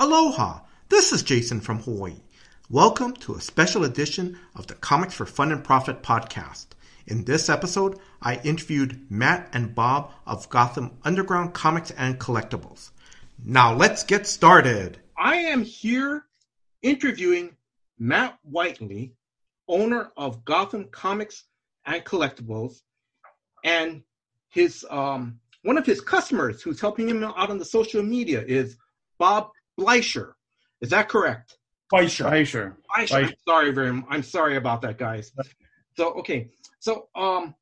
Aloha! This is Jason from Hawaii. Welcome to a special edition of the Comics for Fun and Profit podcast. In this episode, I interviewed Matt and Bob of Gotham Underground Comics and Collectibles. Now let's get started. I am here interviewing Matt Whiteley, owner of Gotham Comics and Collectibles, and his um, one of his customers who's helping him out on the social media is Bob Fleischer. Is that correct? Fleischer. Fleischer. Fleischer. I'm sorry very I'm sorry about that, guys. So okay. So um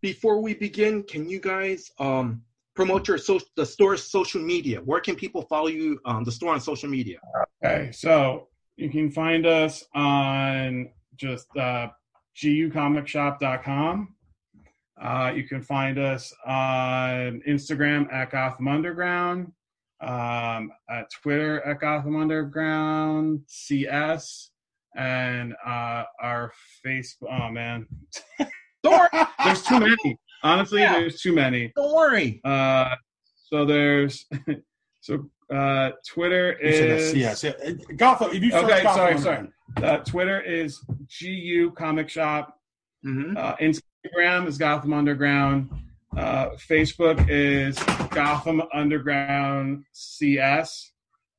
before we begin, can you guys um promote your so the store's social media? Where can people follow you um the store on social media? Okay, so you can find us on just uh gucomicshop.com. Uh, you can find us on Instagram at Gotham Underground um, at Twitter at Gotham Underground CS, and uh, our Facebook. Oh man, there's too many. Honestly, yeah. there's too many. Don't worry. Uh, so there's so uh, Twitter is yes. Yeah. Gotham. If you okay, sorry, sorry. Uh, Twitter is GU Comic Shop. Mm-hmm. Uh, Instagram is Gotham Underground. Uh, Facebook is Gotham Underground CS,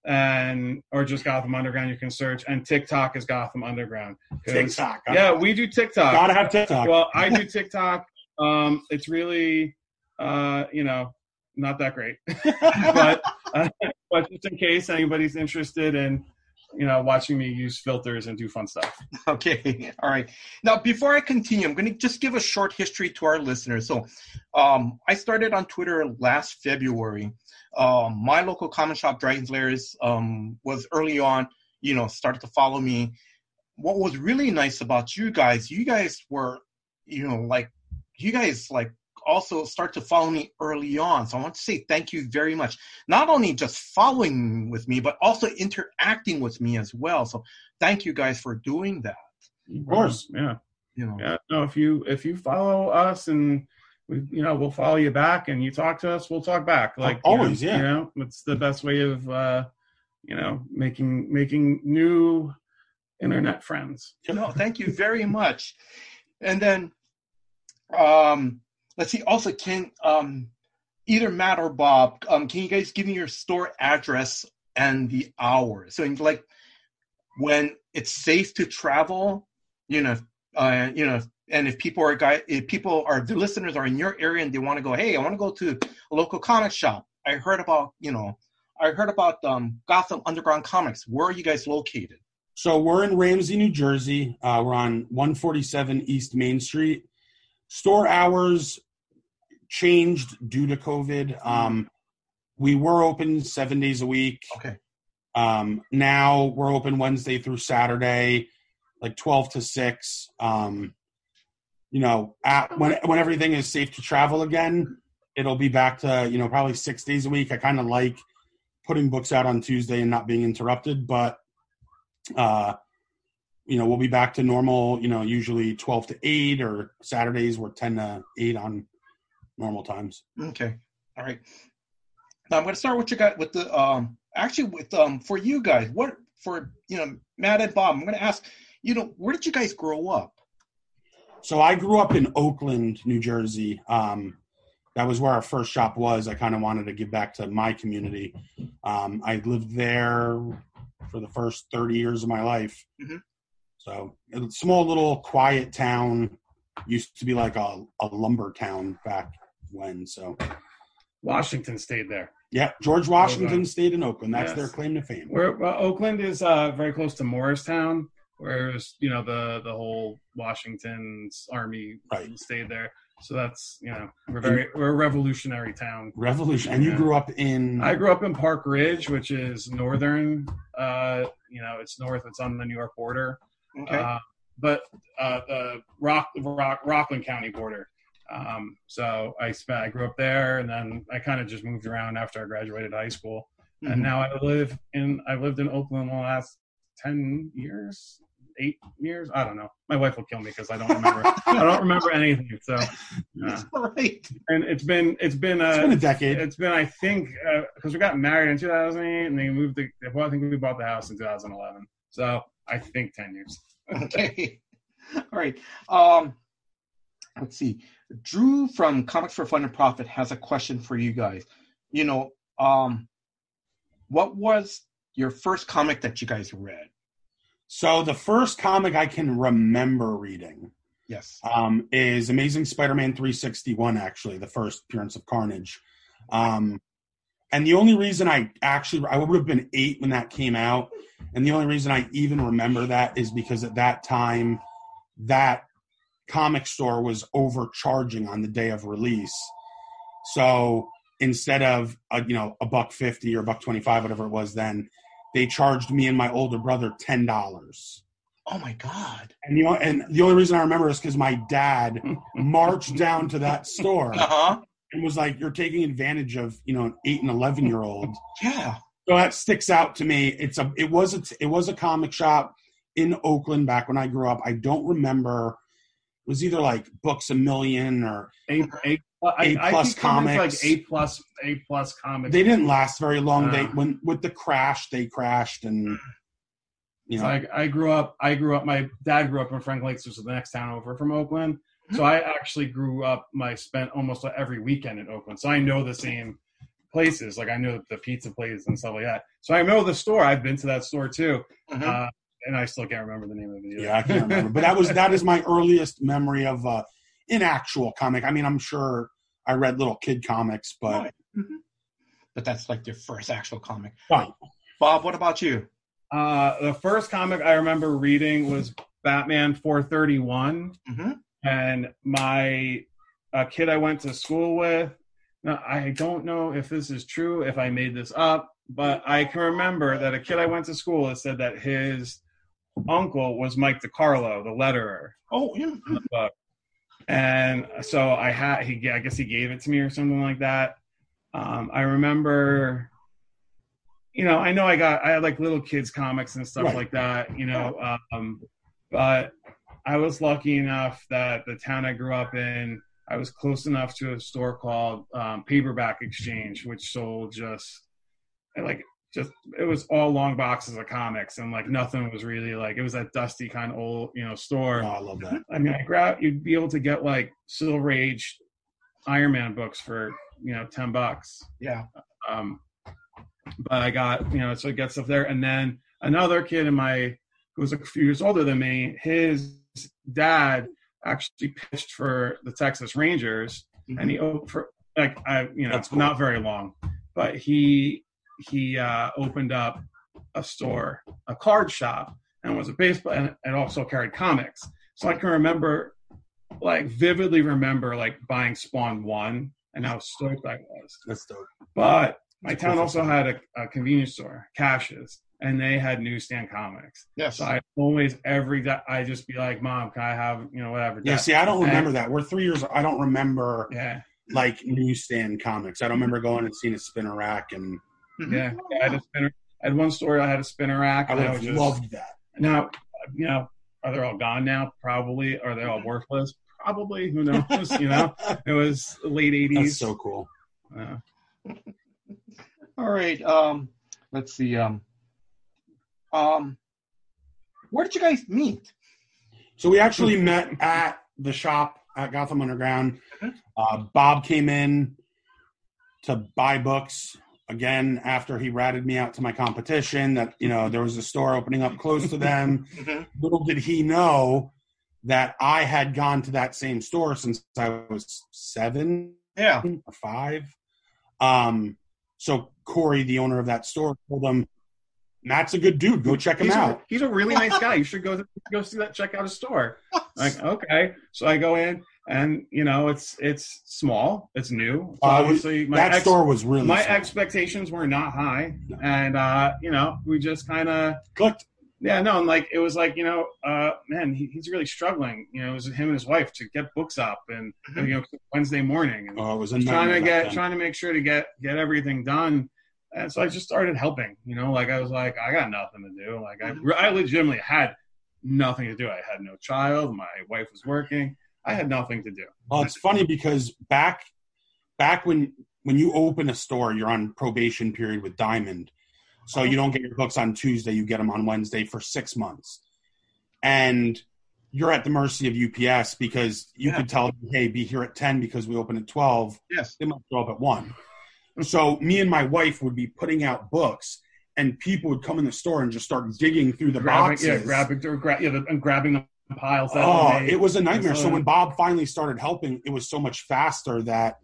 and or just Gotham Underground. You can search, and TikTok is Gotham Underground. TikTok, yeah, we do TikTok. Gotta have TikTok. Well, I do TikTok. um, it's really, uh, you know, not that great, but uh, but just in case anybody's interested in you know, watching me use filters and do fun stuff. Okay, all right. Now, before I continue, I'm going to just give a short history to our listeners. So, um, I started on Twitter last February. Um, my local comic shop, Dragon's Lairs, um, was early on. You know, started to follow me. What was really nice about you guys, you guys were, you know, like you guys like also start to follow me early on. So I want to say thank you very much. Not only just following with me, but also interacting with me as well. So thank you guys for doing that. Of course, yeah. You know, yeah. No, if you if you follow us and we, you know, we'll follow you back, and you talk to us, we'll talk back. Like always, you know, yeah. You know, it's the best way of uh, you know making making new internet friends. No, thank you very much. And then um let's see. Also, can um, either Matt or Bob, um, can you guys give me your store address and the hours? So, like, when it's safe to travel, you know, uh, you know, and if people are guy, if people are the listeners are in your area and they want to go, hey, I want to go to a local comic shop. I heard about, you know, I heard about um, Gotham Underground Comics. Where are you guys located? So we're in Ramsey, New Jersey. Uh, we're on 147 East Main Street. Store hours changed due to COVID. Mm-hmm. Um, we were open seven days a week. Okay. Um, now we're open Wednesday through Saturday, like 12 to 6. Um, you know, at, when, when everything is safe to travel again, it'll be back to, you know, probably six days a week. I kind of like putting books out on Tuesday and not being interrupted, but, uh, you know, we'll be back to normal, you know, usually 12 to 8 or Saturdays we're 10 to 8 on normal times. Okay. All right. Now I'm going to start with you guys with the um actually with um for you guys what for you know Matt and Bob I'm going to ask you know where did you guys grow up? So I grew up in Oakland, New Jersey. Um, that was where our first shop was. I kind of wanted to give back to my community. Um, I lived there for the first 30 years of my life. Mm-hmm. So a small little quiet town used to be like a, a lumber town back when. So Washington stayed there. Yeah, George Washington stayed in Oakland. That's yes. their claim to fame. Where well, Oakland is uh, very close to Morristown, whereas you know the the whole Washington's army right. stayed there. So that's you know we're very we're a revolutionary town. Revolution, and you grew up in? I grew up in Park Ridge, which is northern. Uh, you know, it's north. It's on the New York border. Okay. Uh, but uh, the Rock, Rock Rockland County border. Um, so I spent, I grew up there, and then I kind of just moved around after I graduated high school, mm-hmm. and now I live in, I lived in Oakland the last ten years, eight years. I don't know. My wife will kill me because I don't remember. I don't remember anything. So, uh, right. and it's been it's been uh, It's been a decade. it's been I think because we got married in 2008 and they moved the well I think we bought the house in 2011. So I think 10 years. Okay. All right. Um, let's see. Drew from Comics for Fun and Profit has a question for you guys. You know, um, what was your first comic that you guys read? So the first comic I can remember reading Yes. um, is Amazing Spider-Man 361. Actually, the first appearance of Carnage. Um, and the only reason I actually I would have been eight when that came out, and the only reason I even remember that is because at that time, that comic store was overcharging on the day of release. So instead of a, you know a buck fifty or a buck twenty five, whatever it was then, they charged me and my older brother ten dollars. Oh my God. And the, and the only reason I remember is because my dad marched down to that store Uh huh. And was like, "You're taking advantage of you know an eight and eleven year old." Yeah. So that sticks out to me. It's a it was a it was a comic shop in Oakland back when I grew up. I don't remember. It was either like Books a Million or A, a, I, A I plus think comics comics. like A plus A plus comics. they didn't last very long. they Uh. when with the crash they crashed and you know So I, I grew up. I grew up. My dad grew up in Franklin Lakes, which is the next town over from Oakland. So I actually grew up. My spent almost every weekend in Oakland. So I know the same places. Like I know the pizza place and stuff like that. So I know the store. I've been to that store too, Mhm. uh, and I still can't remember the name of it. Either. yeah I can't remember. but that was that is my earliest memory of uh, an actual comic. I mean I'm sure I read little kid comics, but Right. Mhm. But that's like your first actual comic. Right. Bob, what about you? Uh, the first comic I remember reading was Batman 431. Mm-hmm. And my a kid I went to school with. Now, I don't know if this is true, if I made this up, but I can remember that a kid I went to school with said that his uncle was Mike DeCarlo, the letterer Oh, yeah. the. And so I had he I guess he gave it to me or something like that. Um, I remember you know, I know I got I had like little kids comics and stuff Right. like that, you know, um, but I was lucky enough that the town I grew up in, I was close enough to a store called um, Paperback Exchange, which sold just like just it was all long boxes of comics and like nothing was really like it was that dusty kind of old you know store. oh, I love that. I mean, I grab you'd be able to get like Silver Age Iron Man books for you know ten bucks. Yeah. Um, but I got you know so I get stuff there, and then another kid in my who was a few years older than me, his dad actually pitched for the Texas Rangers, and he opened for like I you know That's cool. not very long, but he he uh, opened up a store, a card shop, and was a baseball and, and also carried comics. So I can remember, like vividly remember, like buying Spawn one and how stoked I was. That's dope. But my That's town cool. also had a, a convenience store, Caches, and they had newsstand comics. Yes. So I always every day I just be like, "Mom, can I have you know whatever?" Yeah, Dad- see, I don't and- remember that. We're three years. I don't remember Yeah, like newsstand comics. I don't remember going and seeing a spinner rack, and Mhm. yeah. I had a spinner. I had one story. I had a spinner rack. I would I have just- loved that. Now, you know, are they all gone now? Probably. Are they all worthless? Probably. Who knows? you know, it was the late That's eighties. so cool. uh, All right. Um, let's see. Um, um, where did you guys meet? So we actually met at the shop at Gotham Underground. Mhm. Uh, Bob came in to buy books again after he ratted me out to my competition that you know there was a store opening up close to them. Mhm. Little did he know that I had gone to that same store since I was seven Yeah. or five. Um, so Corey, the owner of that store, told him, "Matt's a good dude. Go check him he's, out." A, he's a really nice guy. You should go go see that. Check out his store. Like, okay. So I go in, and you know, it's it's small. It's new. So Uh, obviously, my that ex- store was really my small. expectations were not high, No. and uh, you know, we just kind of clicked. Yeah, no, and like it was like you know, uh, man, he, he's really struggling. You know, it was him and his wife to get books up, and Mhm. you know, Wednesday morning, and Oh, it was a trying to get then. trying to make sure to get get everything done. And so I just started helping. You know, like I was like, I got nothing to do. Like I, mm-hmm. I legitimately had nothing to do. I had no child. My wife was working. I had nothing to do. Well, it's funny because back back when when you open a store, you're on probation period with Diamond, so you don't get your books on Tuesday. You get them on Wednesday for six months, and you're at the mercy of UPS because you Yeah. could tell them, "Hey, be here at ten because we open at 12. Yes. They might show up at one. So me and my wife would be putting out books, and people would come in the store and just start digging through the grabbing, boxes. yeah, grabbing, or gra- yeah, the, and grabbing the piles. That Oh, it was a nightmare. So So- when Bob finally started helping, it was so much faster that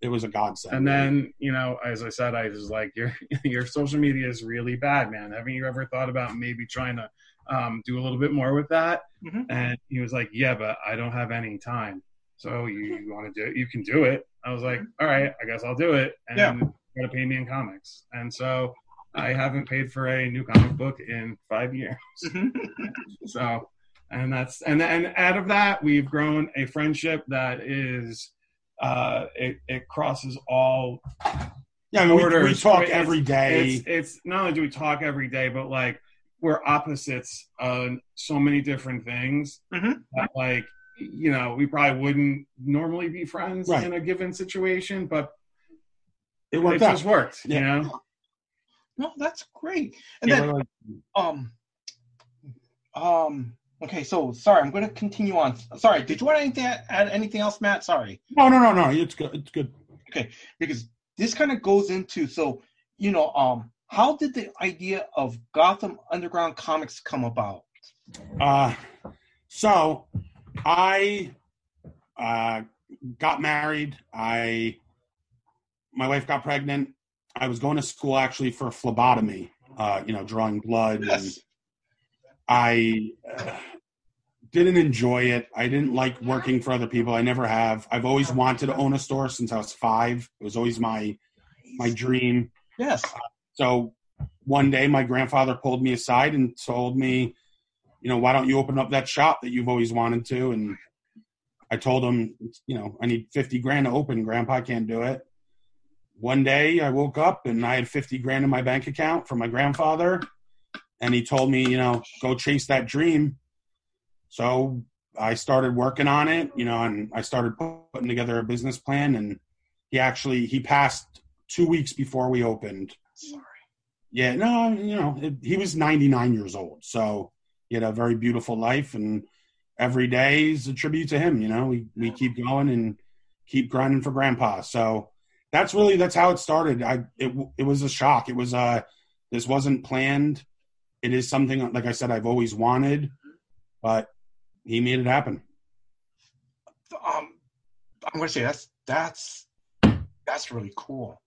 it was a godsend. And then, you know, as I said, I was like, your your social media is really bad, man. Haven't you ever thought about maybe trying to um, do a little bit more with that? Mhm. And he was like, yeah, but I don't have any time. So you, you want to do it? You can do it. I was like, all right, I guess I'll do it. And Yeah. you gotta pay me in comics. And so I haven't paid for a new comic book in five years. So, and that's and and out of that, we've grown a friendship that is, uh, it, it crosses all. yeah, I mean, we, we talk It's- every day. It's it's not only do we talk every day, but like we're opposites on so many different things. Mhm. That like you know we probably wouldn't normally be friends Right. in a given situation, but it it worked out. just worked. You know. No, that's great. And Yeah, then, like- um, um, okay. So sorry, I'm going to continue on. Sorry, did you want anything add anything else, Matt? Sorry. no, no, no, no. It's good. It's good. Okay, because this kind of goes into so you know um how did the idea of Gotham Underground Comics come about? Uh, so I uh, got married. I my wife got pregnant. I was going to school actually for phlebotomy. Uh, you know, drawing blood. And I uh, didn't enjoy it. I didn't like working for other people. I never have. I've always wanted to own a store since I was five. It was always my my dream. Yes. So one day my grandfather pulled me aside and told me, you know, why don't you open up that shop that you've always wanted to? And I told him, you know, I need 50 grand to open. Grandpa can't do it. One day I woke up and I had 50 grand in my bank account from my grandfather. And he told me, you know, go chase that dream. So I started working on it, you know, and I started putting together a business plan. And he actually, he passed two weeks before we opened. Sorry. Yeah, no, you know, it, he was 99 years old, so he had a very beautiful life, and every day is a tribute to him. You know, we we keep going and keep grinding for Grandpa. So that's really that's how it started. I it it was a shock. It was uh this wasn't planned. It is something like I said I've always wanted, but he made it happen. Um, I'm going to say that's that's that's really cool.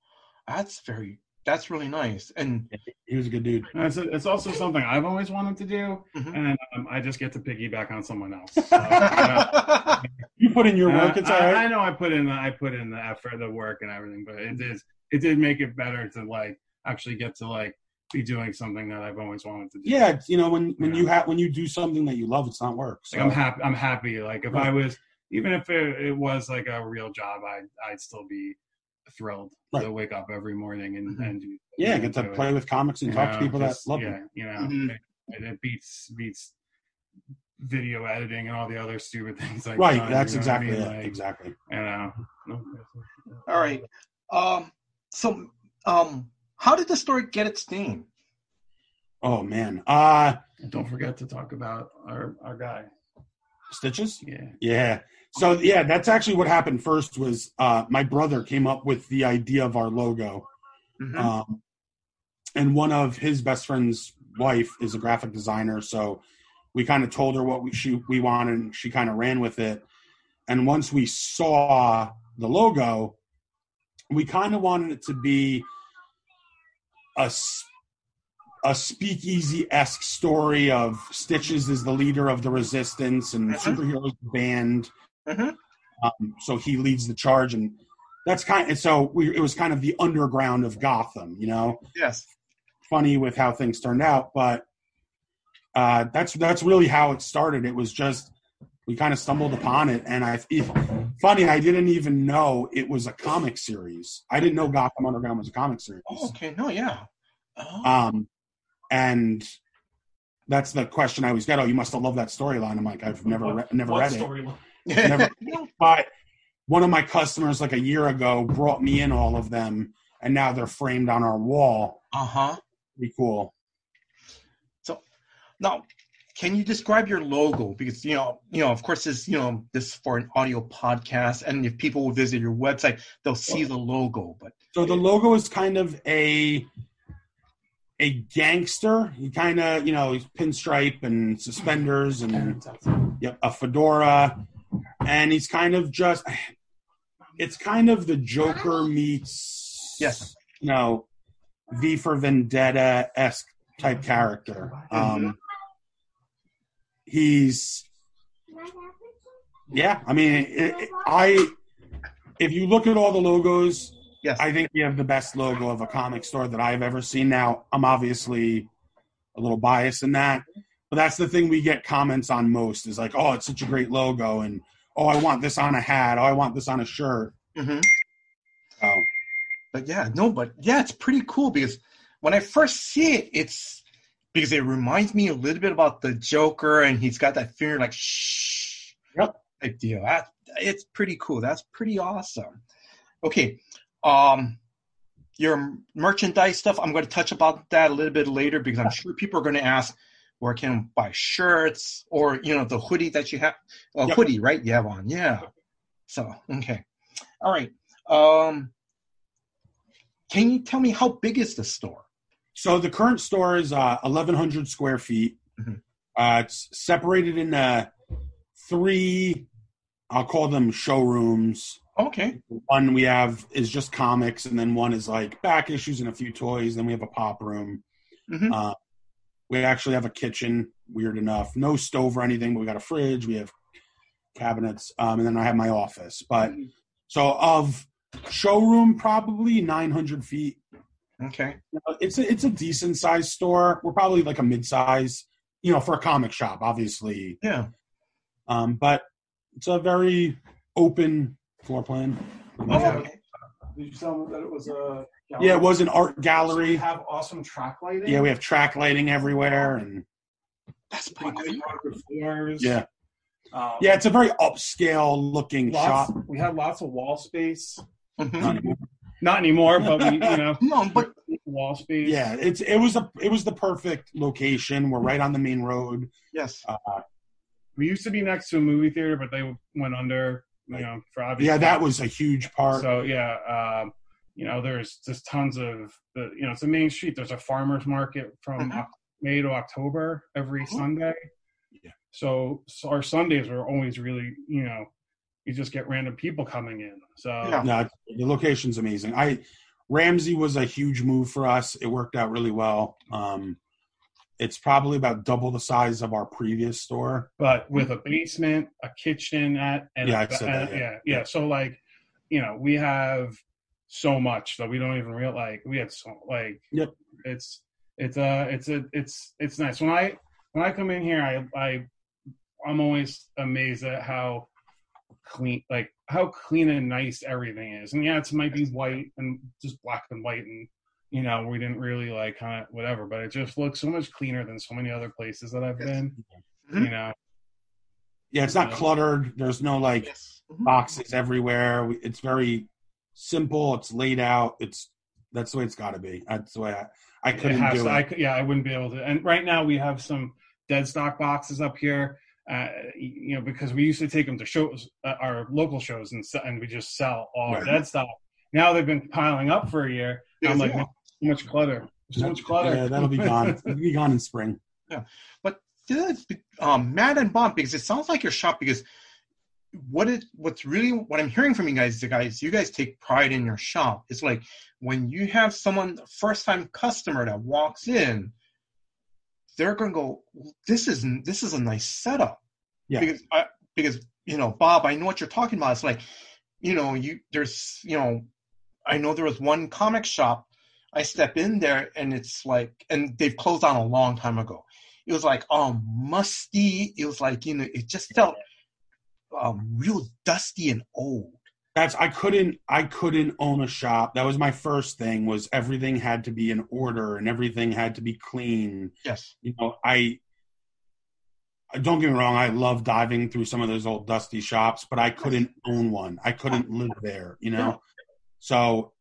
That's very that's really nice. And He was a good dude. And It's, it's also something I've always wanted to do, Mhm. and um, I just get to piggyback on someone else. So, uh, You put in your work. Uh, It's all I, I know I put in the, I put in the effort, the work, and everything, but it is it did make it better to like actually get to like be doing something that I've always wanted to do. Yeah, you know when when Yeah. you have when you do something that you love, it's not work. So. like I'm happy. I'm happy. Like if Right. I was, even if it, it was like a real job, I'd I'd still be thrilled Right. to wake up every morning and Mhm. and do. Yeah, and get to do it. play with comics and You talk to know, people that love yeah, them. you know, Mhm. it, it beats beats video editing and all the other stupid things like Right, that, that's you know what I exactly mean? Like, exactly. You know, all right. Um, so um, how did the story get its name? Oh man. Uh don't forget to talk about our our guy. stitches? Yeah, Yeah. So yeah, that's actually what happened first was uh my brother came up with the idea of our logo. Mhm. Um and one of his best friend's wife is a graphic designer, so we kind of told her what we she we wanted and she kind of ran with it. And once we saw the logo, we kind of wanted it to be a a speakeasy esque story of Stitches is the leader of the resistance and Mhm. superheroes band. Mhm. Um, so he leads the charge, and that's kind. And so we, it was kind of the underground of Gotham, you know. Yes. Funny with how things turned out, but uh, that's that's really how it started. It was just we kind of stumbled upon it, and I. If, funny, I didn't even know it was a comic series. I didn't know Gotham Underground was a comic series. Oh, okay. No. Yeah. Oh. Um, and that's the question I always get. Oh, you must have loved that storyline. I'm like, I've never re- never what read it. Never, but one of my customers like a year ago brought me in all of them, and now they're framed on our wall. Uh huh. Pretty cool. So, now, can you describe your logo? Because you know, you know, of course, this you know this is for an audio podcast, and if people will visit your website, they'll see the logo. But So the logo is kind of a a gangster. He kind of you know he's pinstripe and suspenders and yep a fedora, and he's kind of just it's kind of the Joker meets Yes. you know V for Vendetta esque type character. Um, he's yeah. I mean, it, it- I if you look at all the logos, yes, I think we have the best logo of a comic store that I've ever seen. Now, I'm obviously a little biased in that, but that's the thing we get comments on most is like, oh, it's such a great logo, and oh, I want this on a hat, oh, I want this on a shirt. hmm Oh, But yeah, no, but yeah, it's pretty cool because when I first see it, it's because it reminds me a little bit about the Joker, and he's got that finger like shh, Yep. type deal. That it's pretty cool. That's pretty awesome. Okay, um, your merchandise stuff. I'm going to touch about that a little bit later because I'm sure people are going to ask where can buy shirts or you know the hoodie that you have, a Yep. hoodie, right? You have on, yeah. So okay, all right. Um, can you tell me how big is the store? so the current store is uh, 1,100 square feet. Mhm. Uh, it's separated into three, I'll call them showrooms. Okay. One we have is just comics, and then one is like back issues and a few toys. Then we have a pop room. Mhm. Uh, we actually have a kitchen. Weird enough, no stove or anything, but we got a fridge. We have cabinets, um, and then I have my office. But so of showroom, probably 900 feet. Okay. It's a, it's a decent sized store. We're probably like a mid size, you know, for a comic shop, obviously. Yeah. Um, but it's a very open floor plan. Oh, okay. Did you tell them that it was a? Yeah, it was an art We gallery. have awesome track lighting. Yeah, we have track lighting everywhere, and That's pretty cool. Floors. yeah, Um, yeah, it's a very upscale looking Lots, shop. we had lots of wall space. Mhm. Not anymore, but we, you know, No, but wall space. Yeah, it's it was a it was the perfect location. We're right on the main road. yes. Uh, we used to be next to a movie theater, but they went under. You know, for obvious. yeah, that was a huge part. So yeah, um, you know, there's just tons of the. You know, it's a main street. There's a farmers market from. Oc- May to October every Mhm. Sunday. Yeah. So, so our Sundays are always really, you know, you just get random people coming in. So Yeah. No, the location's amazing. I Ramsey was a huge move for us. It worked out really well. Um, it's probably about double the size of our previous store. but with a basement, a kitchen at, and Yeah, a, said and- yeah. yeah, yeah. So like, you know, we have so much that we don't even real like we had so like. Yep. It's it's uh it's a it's it's nice when I when I come in here I I I'm always amazed at how clean like how clean and nice everything is and yeah it might be white and just black and white and you know we didn't really like kind of whatever but it just looks so much cleaner than so many other places that I've Yes. been Mhm. you know Yeah, it's not Yeah. cluttered. There's no like Yes. Mhm. boxes everywhere. It's very simple. It's laid out. It's that's the way it's got to be. That's the way I, I couldn't has do to- it. I yeah, I wouldn't be able to. And right now we have some dead stock boxes up here. Uh, you know, because we used to take them to shows, uh, our local shows, and and we just sell all our dead stock. Now they've been piling up for a year. I'm like, Yeah. So much clutter, so much clutter. Yeah, that'll be gone. It'll be gone in spring. Yeah, but um, Matt and Bob, because it sounds like your shop. Because what it, what's really what I'm hearing from you guys, is the guys, you guys take pride in your shop. It's like when you have someone, first time customer that walks in, they're gonna go, "This is this is a nice setup." Yeah. Because I, because you know, Bob, I know what you're talking about. It's like, you know, you there's you know, I know there was one comic shop. I step in there and it's like, and they've closed down a long time ago. It was like um musty. It was like you know, it just felt um real dusty and old. That's I couldn't I couldn't own a shop. That was my first thing was everything had to be in order and everything had to be clean. Yes. You know, I don't get me wrong, I love diving through some of those old dusty shops, but I couldn't own one. I couldn't live there, you know. So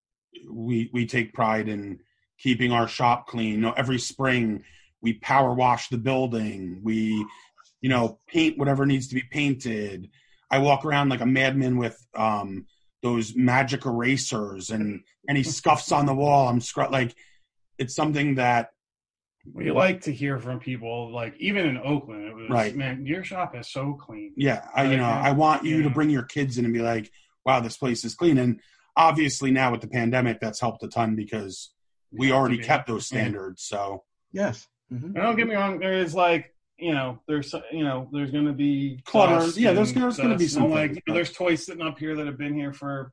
we we take pride in keeping our shop clean. You know, every spring we power wash the building. We, you know, paint whatever needs to be painted. I walk around like a madman with um, those magic erasers and any scuffs on the wall. I'm scr- like, it's something that we like to hear from people. Like even in Oakland, it was Right. man, your shop is so clean. yeah, I, you know, I want you to bring your kids in and be like, wow, this place is clean. And obviously now with the pandemic, that's helped a ton because we already be. kept those standards. So Yes. Mhm. And don't get me wrong, there is like you know, there's you know, there's gonna be Clutter. Yeah, there's- there's gonna be dust, some like you know, there's toys sitting up here that have been here for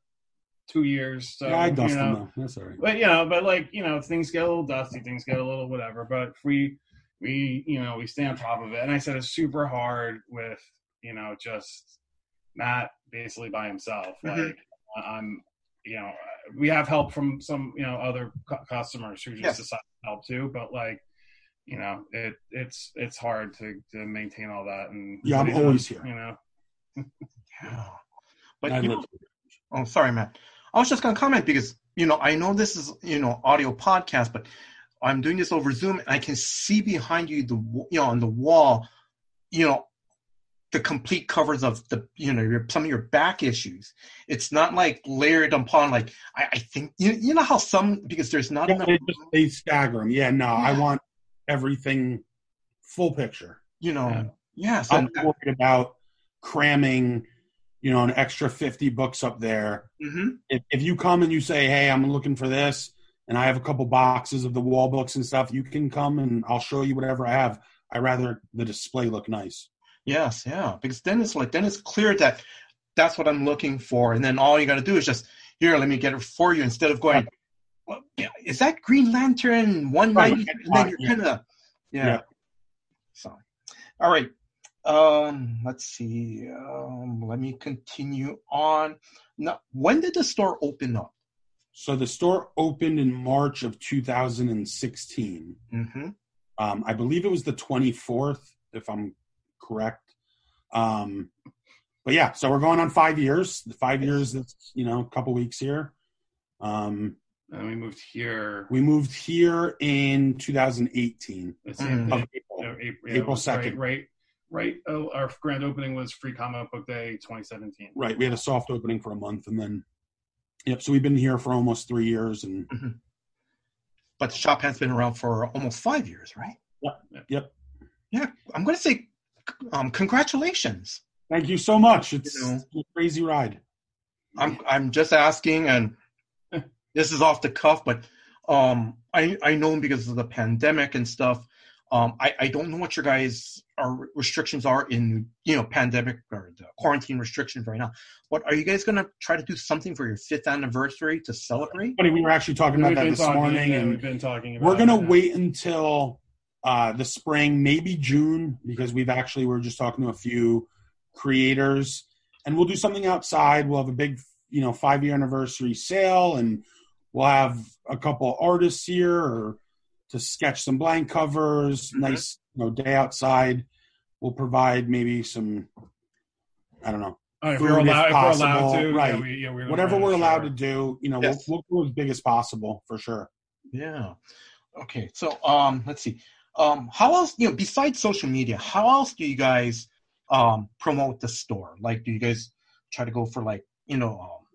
two years. So yeah, I you know, them though. That's all right. but you know, but like you know, things get a little dusty, things get a little whatever. But if we we you know we stay on top of it, and I said it's super hard with you know just Matt basically by himself. Mhm. Like I'm you know we have help from some you know other cu- customers who just Yes. decide to help too, but like. You know, it it's it's hard to, to maintain all that, and Yeah, I'm always here. You know, Yeah. But I you know, oh, sorry, Matt. I was just gonna comment because you know I know this is you know audio podcast, but I'm doing this over Zoom, and I can see behind you the you know on the wall, you know, the complete covers of the you know your some of your back issues. It's not like layered upon like I, I think you you know how some because there's not Yeah, enough they, just, they stagger them. Yeah, no, I want everything full picture. you know Yeah. yeah, so I'm worried about cramming, you know, an extra 50 books up there. Mhm. If, if you come and you say, hey, I'm looking for this, and I have a couple boxes of the wall books and stuff, you can come and I'll show you whatever I have. I rather the display look nice. Yes, yeah, because then it's like then it's clear that that's what I'm looking for, and then all you got to do is just here, let me get it for you, instead of going, well, yeah, is that Green Lantern one Right? And then you're yeah. kind of, yeah. Yeah. So, all right, um, let's see. Um, let me continue on. Now, when did the store open up? So the store opened in March of 2016. Mm-hmm. Um, I believe it was the 24th, if I'm correct. Um, but yeah, so we're going on five years. The five years, that's, you know, a couple weeks here. Um, and we moved here. we moved here in 2018 The same Mhm. of day, April. April, April 2nd. Right, right. right uh, our grand opening was Free Comic Book Day 2017. Right. We had a soft opening for a month and then, yep. So we've been here for almost three years and But the shop has been around for almost five years, right? yep. Yeah, I'm going to say, um, congratulations. Thank you so much. It's You know. a crazy ride. I'm I'm just asking, and this is off the cuff, but um, I I know because of the pandemic and stuff. Um, I I don't know what your guys are restrictions are in you know pandemic or the quarantine restrictions right now. But are you guys gonna try to do something for your fifth anniversary to celebrate? Funny, we were actually talking about We've that this talking, morning yeah, and we've been talking about. we're gonna it, wait until uh, the spring, maybe June, because we've actually we're just talking to a few creators, and we'll do something outside. We'll have a big, you know, five year anniversary sale, and we'll have a couple artists here or to sketch some blank covers. Mhm. Nice, you know, day outside. We'll provide maybe some, I don't know, Oh, if food we're if allowed, if we're allowed possible, to, right. Yeah, we, yeah, we're whatever we're allowed sure. to do. You know, Yes. we'll, we'll go as big as possible for sure. Yeah. Okay. So um, let's see. Um, how else you know besides social media? How else do you guys um promote the store? Like, do you guys try to go for like you know um,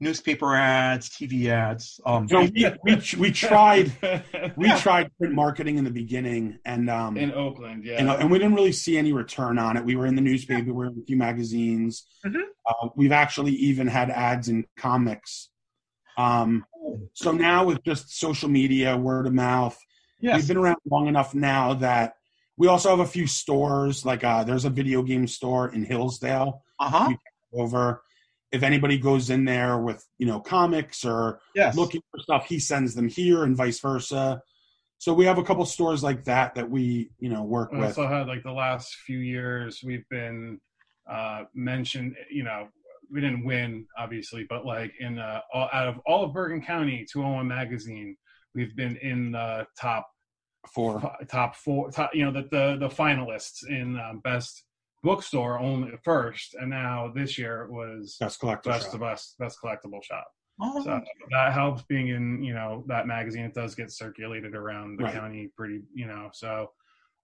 newspaper ads, TV ads? Um, So we, we, we tried we Yeah. tried print marketing in the beginning and um in Oakland. Yeah, and, and we didn't really see any return on it we were in the newspaper we were in a few magazines Mhm. uh, we've actually even had ads in comics um so now with just social media word of mouth yes. we've been around long enough now that we also have a few stores like uh there's a video game store in hillsdale Uh huh. over if anybody goes in there with you know comics or Yes. looking for stuff he sends them here and vice versa so we have a couple stores like that that we you know work We with also had like the last few years we've been uh mentioned you know we didn't win obviously but like in uh all, out of all of bergen county 201 magazine we've been in the top four. fi- top four, top, you know, the the, the finalists in um, best bookstore only first, and now this year it was Best collector. best shop. the best best collectible shop. Oh, So that helps being in you know that magazine. It does get circulated around the Right. county pretty you know so.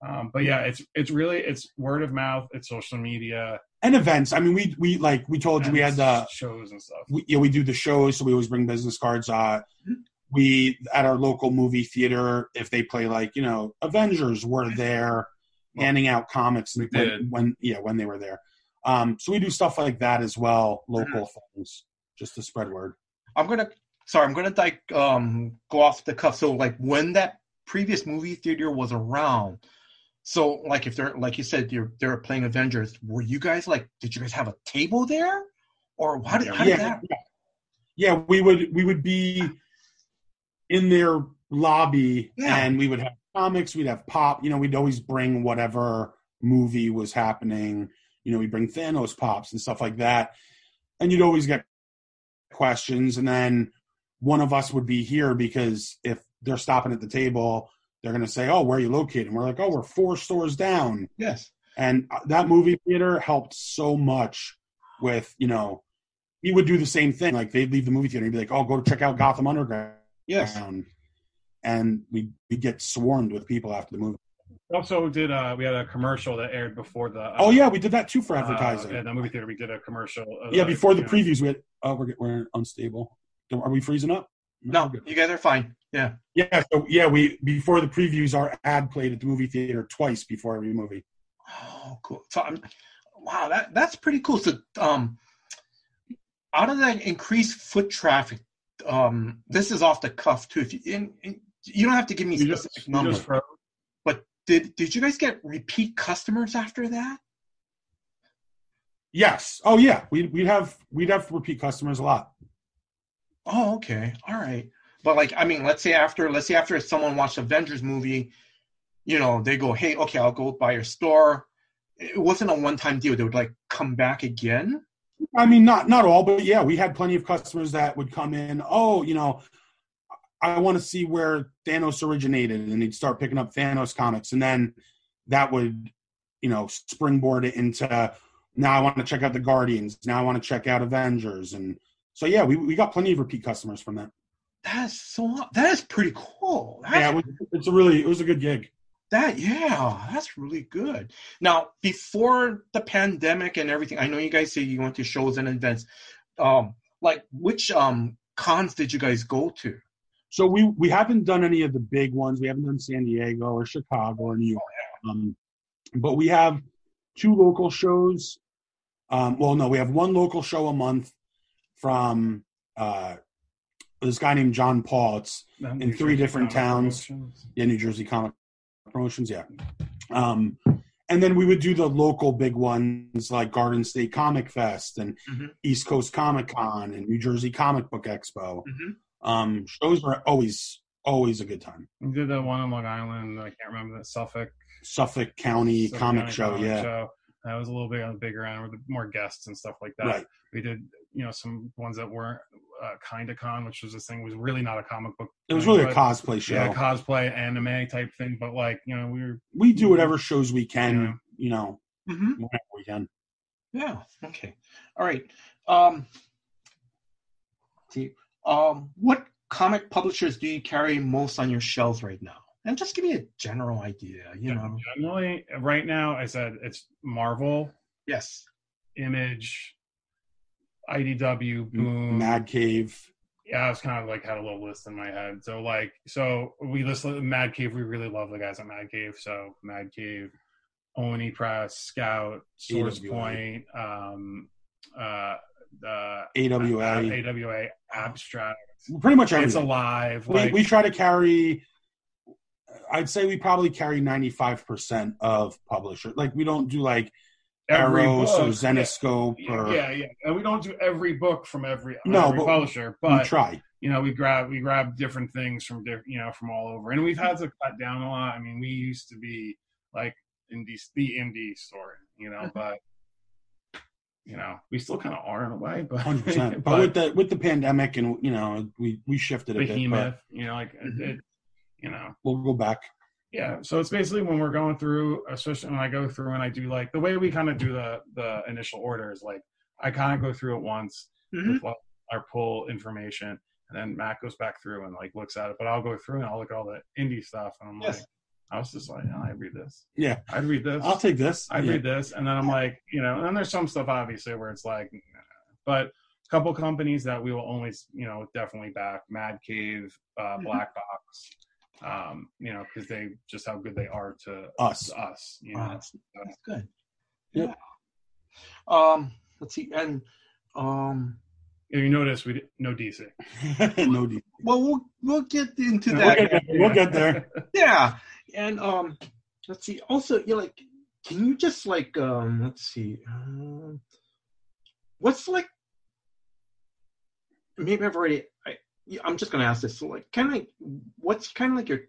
Um, but yeah, it's it's really it's word of mouth, it's social media, and events. I mean, we we like we told you we had the shows and stuff. we, yeah, we do the shows, so we always bring business cards. Uh. We at our local movie theater, if they play like you know Avengers, we're there Well, handing out comics. we when, did. when yeah when they were there. Um, so we do stuff like that as well, local things, just to spread word. I'm gonna sorry, I'm gonna like um go off the cuff. So like when that previous movie theater was around, so like if they're like you said you're they're playing Avengers, were you guys like did you guys have a table there? Or how did, how did Yeah, that yeah, we would we would be in their lobby Yeah. and we would have comics, we'd have pop, you know, we'd always bring whatever movie was happening. You know, we'd bring Thanos pops and stuff like that. And you'd always get questions and then one of us would be here because if they're stopping at the table, they're going to say, "Oh, where are you located?" And we're like, "Oh, we're four stores down." Yes. And uh, that movie theater helped so much with, you know, he would do the same thing. Like they'd leave the movie theater and he'd be like, "Oh, go check out Gotham Underground." Yes. And we we get swarmed with people after the movie. Also, did uh, we had a commercial that aired before the uh, Oh yeah, we did that too for uh, advertising. at the movie theater. We did a commercial. uh, yeah, before the know, previews, we had. Oh, we're we're unstable. Are we freezing up? No, we're you guys are fine. Yeah. Yeah, so yeah, we before the previews, our ad played at the movie theater twice before every movie. Oh, cool. So I'm wow, that that's pretty cool. So um out of that increased foot traffic, um this is off the cuff too. If you in, in, you don't have to give me You specific numbers, but did did you guys get repeat customers after that? Yes. Oh yeah, we we'd have we'd have repeat customers a lot. Oh, okay. All right. But like, I mean, let's say after, let's say after someone watched Avengers movie, you know, they go, hey, okay, I'll go by your store. It wasn't a one-time deal. They would like come back again. I mean, not not all, but yeah, we had plenty of customers that would come in. Oh, you know, I want to see where Thanos originated, and they'd start picking up Thanos comics, and then that would, you know, springboard it into now I want to check out the Guardians. Now I want to check out Avengers, and so yeah, we we got plenty of repeat customers from that. That's so. That is pretty cool. That's, Yeah, it was, it's a really it was a good gig. That yeah, that's really good. Now, before the pandemic and everything, I know you guys say you went to shows and events. Um, like which um cons did you guys go to? So we we haven't done any of the big ones. We haven't done San Diego or Chicago or New York. Um, but we have two local shows. Um, well, no, we have one local show a month from uh, this guy named John Paul. It's in three different towns. Promotions. yeah, New Jersey Comic Promotions. Yeah. Um, and then we would do the local big ones like Garden State Comic Fest and Mhm. East Coast Comic Con and New Jersey Comic Book Expo. Mhm. Um, shows are always always a good time. We did the one on Long Island. I can't remember the Suffolk Suffolk County Suffolk Comic County Show, Comic yeah, Show. That was a little bit on the bigger end with more guests and stuff like that. right. We did, you know, some ones that weren't uh, kind of con, which was this thing was really not a comic book. It was thing, really a cosplay show. Yeah, cosplay, anime type thing. But like, you know, we were we do whatever shows we can, Yeah. you know, Mm-hmm. whenever we can. Yeah. Okay. All right. Um, see, um, what comic publishers do you carry most on your shelves right now? And just give me a general idea. You know. generally right now. I said it's Marvel, Yes. Image, IDW, Boom. Mad Cave. yeah, I was kind of like had a little list in my head. So like, so we listed Mad Cave. We really love the guys at Mad Cave. So Mad Cave, Oni Press, Scout, Source AWA. Point, um, uh, uh, AWA, AWA, Abstract. pretty much It's alive. we, Like, we try to carry i'd say we probably carry 95% of publisher like we don't do like every arrows or book, Zenescope Yeah, or yeah, yeah, and we don't do every book from every No, every but publisher, we try. you know we grab we grab different things from different you know from all over. And we've had to cut down a lot. I mean we used to be like indie the indie store you know but you know we still kind of are in a way but 100% but, with the with the pandemic and you know we we shifted a bit behemoth but you know like Mhm. it, you know. We'll go back Yeah, so it's basically when we're going through, especially when I go through and I do like the way we kind of do the the initial order is like I kind of go through it once Mhm. with our pull information, and then Matt goes back through and like looks at it. But I'll go through and I'll look at all the indie stuff, and I'm Yes. like, I was just like, oh, I read this, Yeah, I'd read this, I'll take this. I'd Yeah. read this, and then I'm like, you know, and then there's some stuff obviously where it's like, nah. but a couple companies that we will only, you know, definitely back Mad Cave, uh, Mm-hmm. Black Box, um, you know, because they just how good they are to Us. to us, you know. Uh, that's, that's good. Yep. Yeah. Um, let's see, and um, If you notice, we did, no DC. no deal. well, we'll we'll get into We'll that. We'll get there. We'll get there. Yeah, and um, let's see. Also, you are like, can you just like um, let's see, um, what's like, maybe I've already. I, yeah, I'm just gonna ask this. So, like, kind of, like, what's kind of like your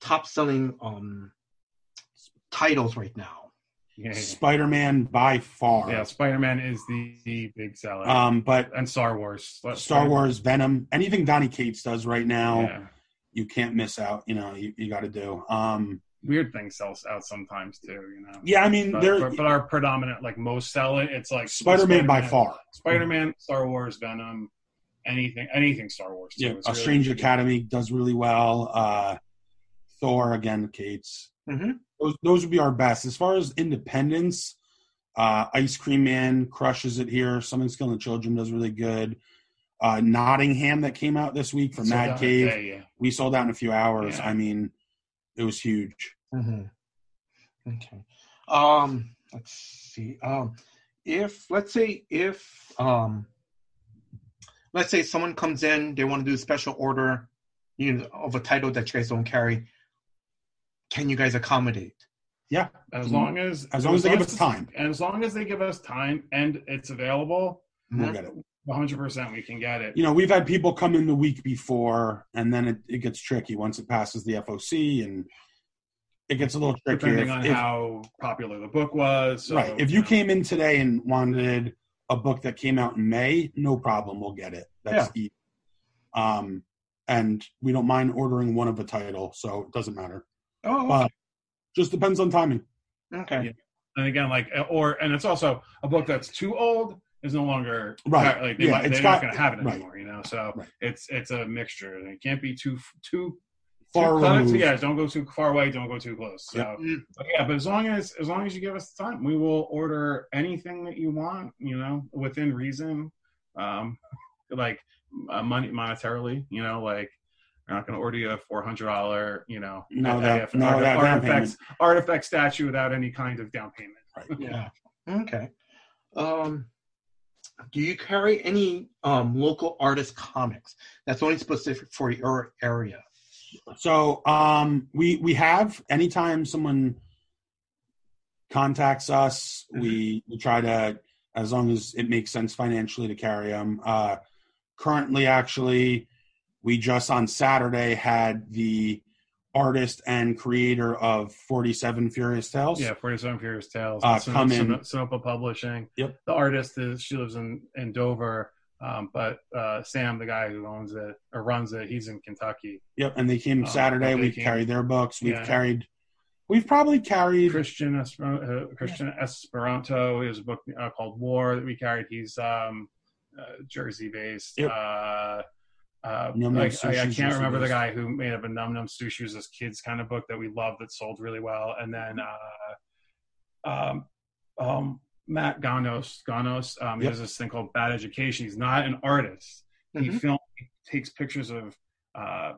top selling um titles right now? Yeah, yeah. Spider-Man by far. Yeah, Spider-Man is the, the big seller, Um, but and Star Wars. Star Wars, Venom, anything Donny Cates does right now, Yeah. you can't miss out. You know, you, you got to do. Um, Weird things sell out sometimes too, you know. yeah, I mean, But, there but, but our predominant, like most selling, it's like Spider-Man by Spider-Man, far. Spider-Man, Star Wars, Venom, anything, anything Star Wars. Too. Yeah, It's a really- Strange Academy does really well. Uh, Thor again, Cates. Mhm. Those those would be our best as far as independence. Uh, Ice Cream Man crushes it here. Something's Killing the Children does really good. Uh, Nottingham that came out this week from Mad Cave. Yeah, yeah. We sold out in a few hours. Yeah. I mean, it was huge. Mm-hmm. Okay. Um, let's see. Um, if let's say if um, let's say someone comes in, they want to do a special order, you know, of a title that you guys don't carry. Can you guys accommodate? Yeah, As long as As long as they give us time. and as long as they give us time and it's available, we'll get it. 100 percent we can get it. You know, we've had people come in the week before, and then it, it gets tricky once it passes the FOC, and it gets a little tricky. depending If- on if- how popular the book was. So, right. If you know. came in today and wanted a book that came out in May, no problem, we'll get it. That's easy. Um, and we don't mind ordering one of a title, so it doesn't matter. Oh, Uh, Just depends on timing. okay. Yeah. and again, like or and it's also a book that's too old is no longer Right. Like they Yeah, might, it's they're got- not going to have it right. anymore, you know. So Right. it's it's a mixture. and It can't be too too Far close. removed. Yeah, don't go too far away. Don't go too close. So Yep. Mm. but yeah, but as long as as long as you give us time, we will order anything that you want. You know, within reason. Um, like uh, money monetarily. You know, like. We're not going to order you a four hundred dollar, you know, No, that- AF no, art- that down artifacts artifact statue without any kind of down payment. Right. Yeah. Okay. Um, do you carry any um local artist comics? That's only specific for your area. So um, we we have anytime someone contacts us, we we try to as long as it makes sense financially to carry them. Uh, currently, actually, we just on Saturday had the artist and creator of Forty Seven Furious Tales. Yeah, Forty Seven Furious Tales. Uh, come in. Sonoma Publishing. Yep. The artist is she lives in in Dover, um, but uh, Sam, the guy who owns it or runs it, he's in Kentucky. Yep, and they came Oh, Saturday. okay, we came. carried their books. We've Yeah. carried. We've probably carried. Christian Esper- uh, Christian Esperanto. He has a book uh, called War that we carried. He's um, uh, Jersey based. Yep. Uh, uh, Num Num I, I can't remember the guy who made up a Num Num Sushi was this kids kind of book that we loved that sold really well. And then uh, um, um, Matt Ganos, Ganos, um, he Yep. has this thing called Bad Education. He's not an artist. He Mhm. film he takes pictures of uh,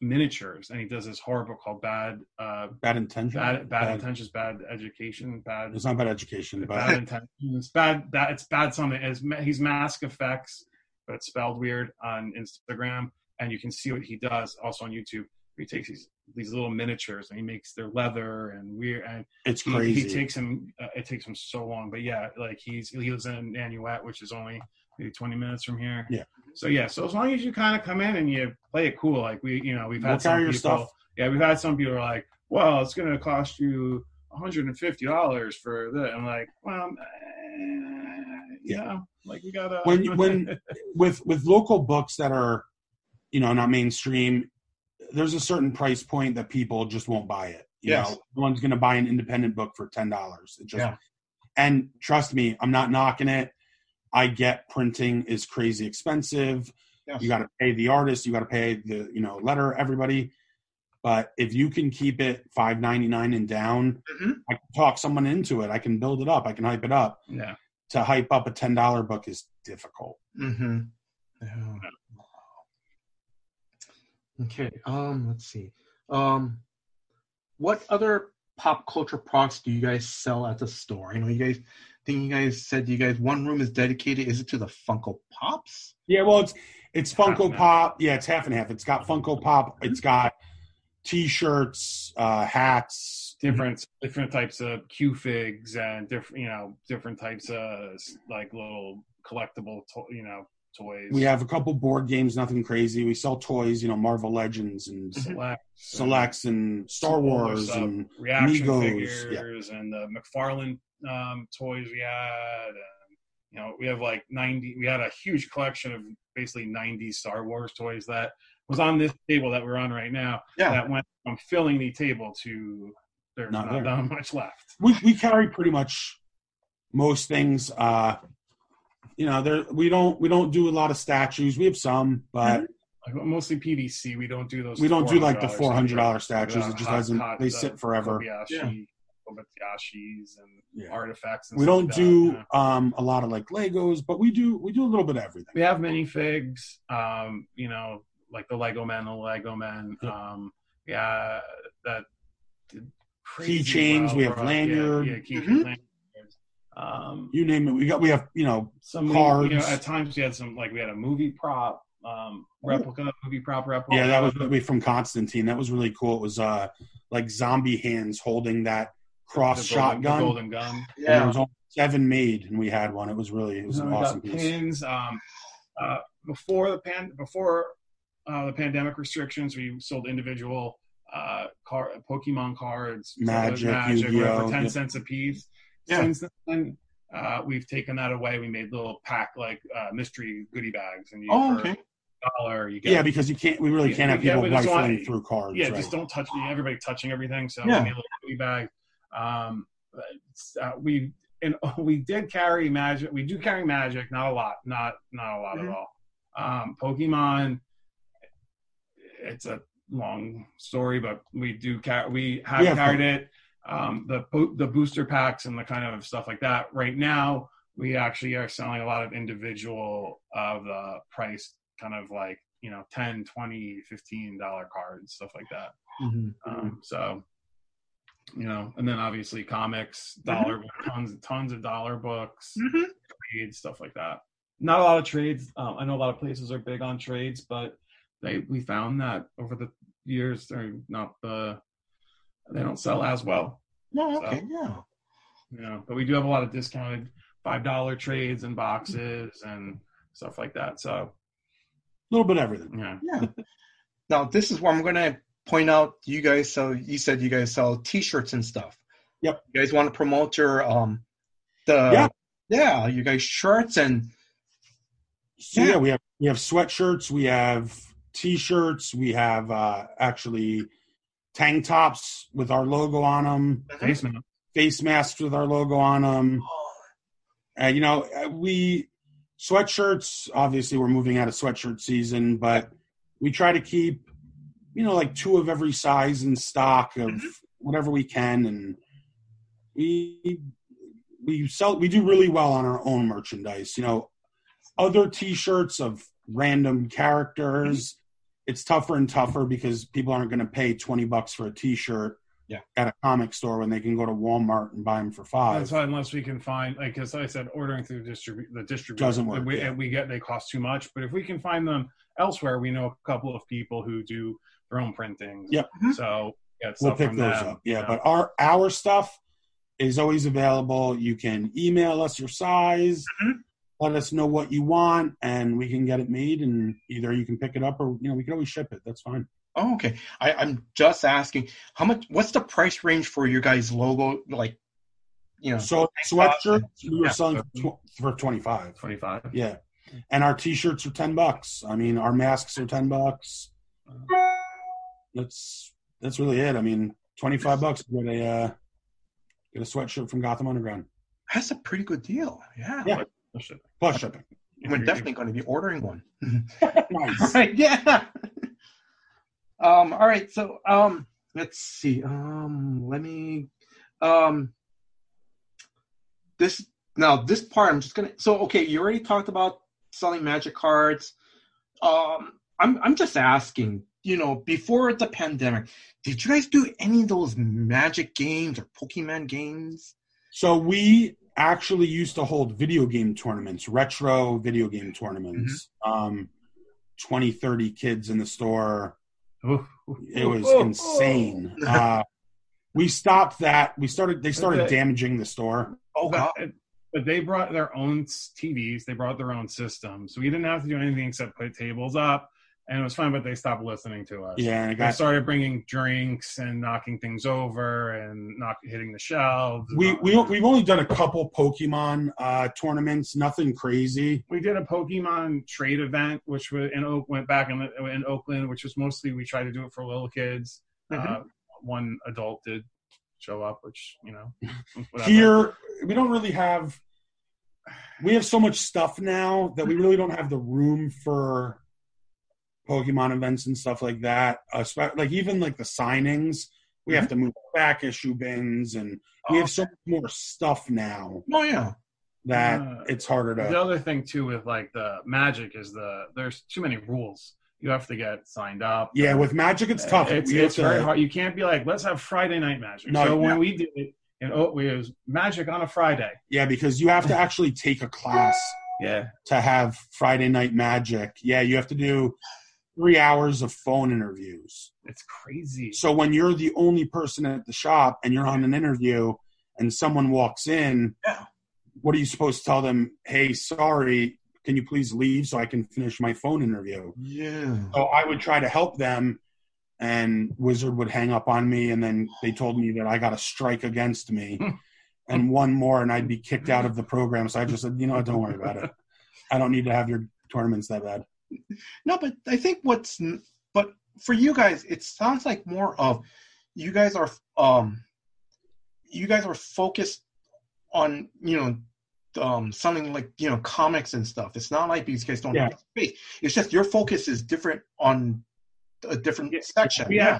miniatures, and he does this horror book called Bad uh, Bad intention. Bad Bad Intentions, Bad Education, Bad It's not bad education, bad but intentions, bad that it's bad something. It's, he's Mask Effects, but it's spelled weird on Instagram, and you can see what he does also on YouTube. He takes these these little miniatures and he makes their leather and weird and it's he, crazy. he takes him uh, it takes him so long but yeah like he's he lives in nanuet which is only maybe 20 minutes from here Yeah. so yeah so as long as you kind of come in and you play it cool like we you know we've had some your people stuff. yeah we've had some people are like well it's going to cost you $150 for that i'm like well eh, yeah like we gotta When- when- with with local books that are you know not mainstream there's a certain price point that people just won't buy it. You Yes. know, no one's going to buy an independent book for ten dollars. It just Yeah. and trust me, I'm not knocking it. I get printing is crazy expensive. Yes. You got to pay the artist. You got to pay the you know letter everybody. But if you can keep it five ninety nine and down, Mhm. I can talk someone into it. I can build it up. I can hype it up. Yeah. To hype up a ten dollar book is difficult. Mm-hmm. Yeah. Okay. Um. Let's see. Um. What other pop culture products do you guys sell at the store? I know you guys. I think you guys said you guys one room is dedicated. Is it to the Funko Pops? Yeah, well, it's it's Half Funko. Pop. Yeah, it's half and half. It's got Funko Pop. It's got T-shirts, uh, hats. different different types of Q figs and different you know different types of like little collectible to, you know toys. We have a couple board games, nothing crazy. We sell toys, you know, Marvel Legends and selects, Selects and Star Wars and reaction Megos, figures and the McFarlane um, toys we had. And, you know, we have like 90, we had a huge collection of basically 90 Star Wars toys that was on this table that we're on right now. Yeah. That went from filling the table to there's Not not, there. that much left. we we carry pretty much most things. Uh, you know, there we don't we don't do a lot of statues. We have some, but Like mostly PVC. We don't do those. we don't do like the $400 four hundred dollar statues. statues. It just hot- doesn't. hot, They uh, sit forever. Kobayashi, Yeah. Kobayashis and Yeah. artifacts. And We don't like do yeah. um a lot of like Legos, but we do we do a little bit of everything. we have minifigs, um, you know, like the Lego Men, the Lego Men. Yeah. Um, yeah, that Keychains, well we have lanyard. Yeah, yeah keychains, Mhm. lanyards. Um, You name it. We got we have you know some we- cards. you know, at times we had some like we had a movie prop, um, replica, movie prop replica. yeah that was really from Constantine. That was really cool. It was uh like zombie hands holding that cross the golden, the shotgun. golden gun. And there was only seven made, and we had one. It was really it was an awesome piece. pins. Um, uh, before the pan, before uh, the pandemic restrictions, we sold individual uh, car Pokemon cards, Magic, Magic Yu-Gi-Oh, for ten yeah. cents a piece. Yeah. Since then, uh, we've taken that away. We made little pack like uh, mystery goodie bags, and you Oh, okay. dollar you get. Yeah, because you can't. We really can't have people we rifling through cards. yeah, right? just don't touch everybody touching everything. So Yeah. we made a little goodie bag. Um, uh, we and we did carry magic. We do carry magic, not a lot, not not a lot Mhm. at all. Um, Pokemon. It's a long story, but we do carry. We have We have carried it. Um, the the booster packs and the kind of stuff like that. Right now, we actually are selling a lot of individual of the price, kind of like you know 10 20 15 dollar cards stuff like that Mhm. um, so you know and then obviously comics dollar tons tons of dollar books Mhm. trades stuff like that not a lot of trades um, i know a lot of places are big on trades but they we found that over the years they're not the they don't sell as well No, okay, yeah. you know but we do have a lot of discounted five dollar trades and boxes and stuff like that so a little bit of everything. yeah Yeah. now this is where I'm gonna point out you guys sell you said you guys sell t shirts and stuff. Yep. You guys want to promote your um the Yeah. yeah, you guys shirts and So Yeah. yeah, we have we have sweatshirts, we have t-shirts, we have uh actually tank tops with our logo on them, face mount. face masks with our logo on them. Uh, you know, uh, we sweatshirts. Obviously, we're moving out of sweatshirt season, but we try to keep, you know, like two of every size in stock of Mhm. whatever we can, and we we sell. We do really well on our own merchandise. You know, other T-shirts of random characters. It's tougher and tougher because people aren't going to pay twenty bucks for a T-shirt Yeah. at a comic store when they can go to Walmart and buy them for five. That's why unless we can find, like, as I said, ordering through distribu- the distributor Doesn't work, We, yeah. we get they cost too much, but if we can find them elsewhere, we know a couple of people who do their own printings. Yep. Mhm. So get we'll pick those them, up. Yeah, you know. but our our stuff is always available. You can email us your size, Mhm. Let us know what you want, and we can get it made. And either you can pick it up, or you know, we can always ship it. That's fine. oh, okay. I, I'm just asking how much what's the price range for your guys logo like you know So Thank God. sweatshirts we were Yeah. selling for, tw- for twenty five. twenty-five. Yeah, and our t-shirts are ten bucks. I mean, our masks are ten bucks. that's that's really it. I mean, twenty five bucks to get a uh, get a sweatshirt from Gotham Underground That's a pretty good deal. Yeah. Yeah. Plus shipping. We're definitely going to be ordering one. nice. right. Yeah. um. All right. So, um, let's see. Um, let me. Um. This now this part I'm just gonna. So okay, you already talked about selling magic cards. Um, I'm I'm just asking. You know, before the pandemic, did you guys do any of those magic games or Pokemon games? So we actually used to hold video game tournaments, retro video game tournaments. Um, 20, 30 kids in the store. It was Oh, oh. insane. Uh, we stopped that. We started. They started Okay. damaging the store. Oh God. But, but they brought their own TVs. They brought their own systems. So we didn't have to do anything except put tables up, and it was fine. But they stopped listening to us. Yeah, and it They started bringing drinks and knocking things over and not hitting the shelves. we we we've only done a couple Pokemon uh, tournaments. Nothing crazy. we did a Pokemon trade event, which was in Oak went back in, in Oakland, which was mostly we tried to do it for little kids. Mhm. Uh, one adult did show up, which you know whatever. Here we don't really have. We have so much stuff now that we really don't have the room for Pokemon events and stuff like that. Uh, like even like the signings, we have to move back issue bins, and we have so much more stuff now Oh yeah. that Uh, it's harder to. The other thing too with like the Magic is the there's too many rules. You have to get signed up. Yeah, with Magic it's tough. It's, it's to- very hard. You can't be like, let's have Friday night Magic. No, so when we did it, in Oak, we was Magic on a Friday. Yeah, because you have to actually take a class Yeah, to have Friday Night Magic. Yeah, you have to do three hours of phone interviews. it's crazy. So when you're the only person at the shop and you're on an interview and someone walks in, Yeah. what are you supposed to tell them? Hey, sorry, can you please leave so I can finish my phone interview? Yeah. So I would try to help them, and Wizard would hang up on me, and then they told me that I got a strike against me, and one more, and I'd be kicked out of the program. So I just said, you know what, don't worry about it. I don't need to have your tournaments that bad. No, but I think what's but for you guys, it sounds like more of you guys are um you guys are focused on you know um something like you know comics and stuff. It's not like these guys don't Yeah. have space. It's just your focus is different on a different Yeah, section. we Yeah.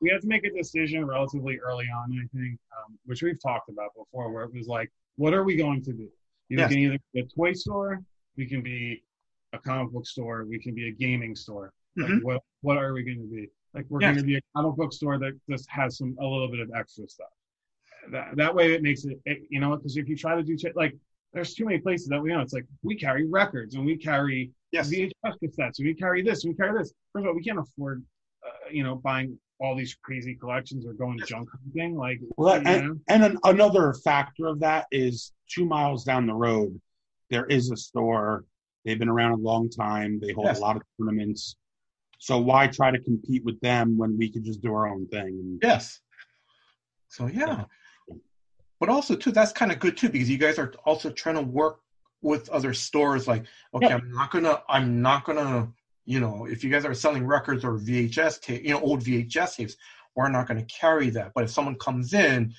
we had to make a decision relatively early on, I think, um, which we've talked about before, where it was like, what are we going to do? You Yes. can either be a toy store, we can be a comic book store, we can be a gaming store. Like, Mhm. what what are we going to be? Like, we're Yes. going to be a comic book store that just has some a little bit of extra stuff. That that way, it makes it, it you know, because if you try to do ch- like, there's too many places that we know. It's like we carry records and we carry Yes. VHS cassettes. and We carry this. and We carry this. First of all, we can't afford, uh, you know, buying all these crazy collections or going junk hunting. Like, Well, you know? And an, another factor of that is two miles down the road, there is a store. They've been around a long time. They hold Yes. a lot of tournaments. So why try to compete with them when we could just do our own thing? And Yes. So yeah. But also too, that's kind of good too because you guys are also trying to work with other stores. Like, okay, Yeah. I'm not gonna, I'm not gonna, you know, if you guys are selling records or VHS tape, you know, old VHS tapes, we're not going to carry that. But if someone comes in,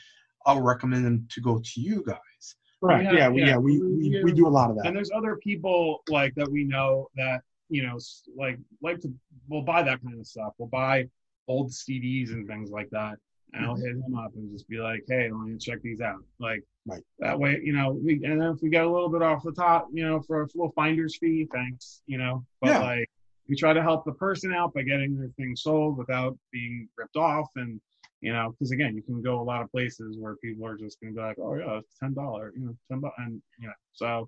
I'll recommend them to go to you guys. Right. Yeah, Yeah, we, yeah. yeah, we, we, we do a lot of that. and there's other people like that we know that you know like like to will buy that kind of stuff. We'll buy old CDs and things like that. And I'll mm-hmm. hit him up and just be like, "Hey, let me check these out." Like Right. that way, you know. We and then if we get a little bit off the top, you know, for a little finder's fee, thanks, you know. But Yeah. like, we try to help the person out by getting their thing sold without being ripped off, and you know, because again, you can go a lot of places where people are just gonna be like, "Oh yeah, it's ten dollar, you know, ten bucks," and you know, so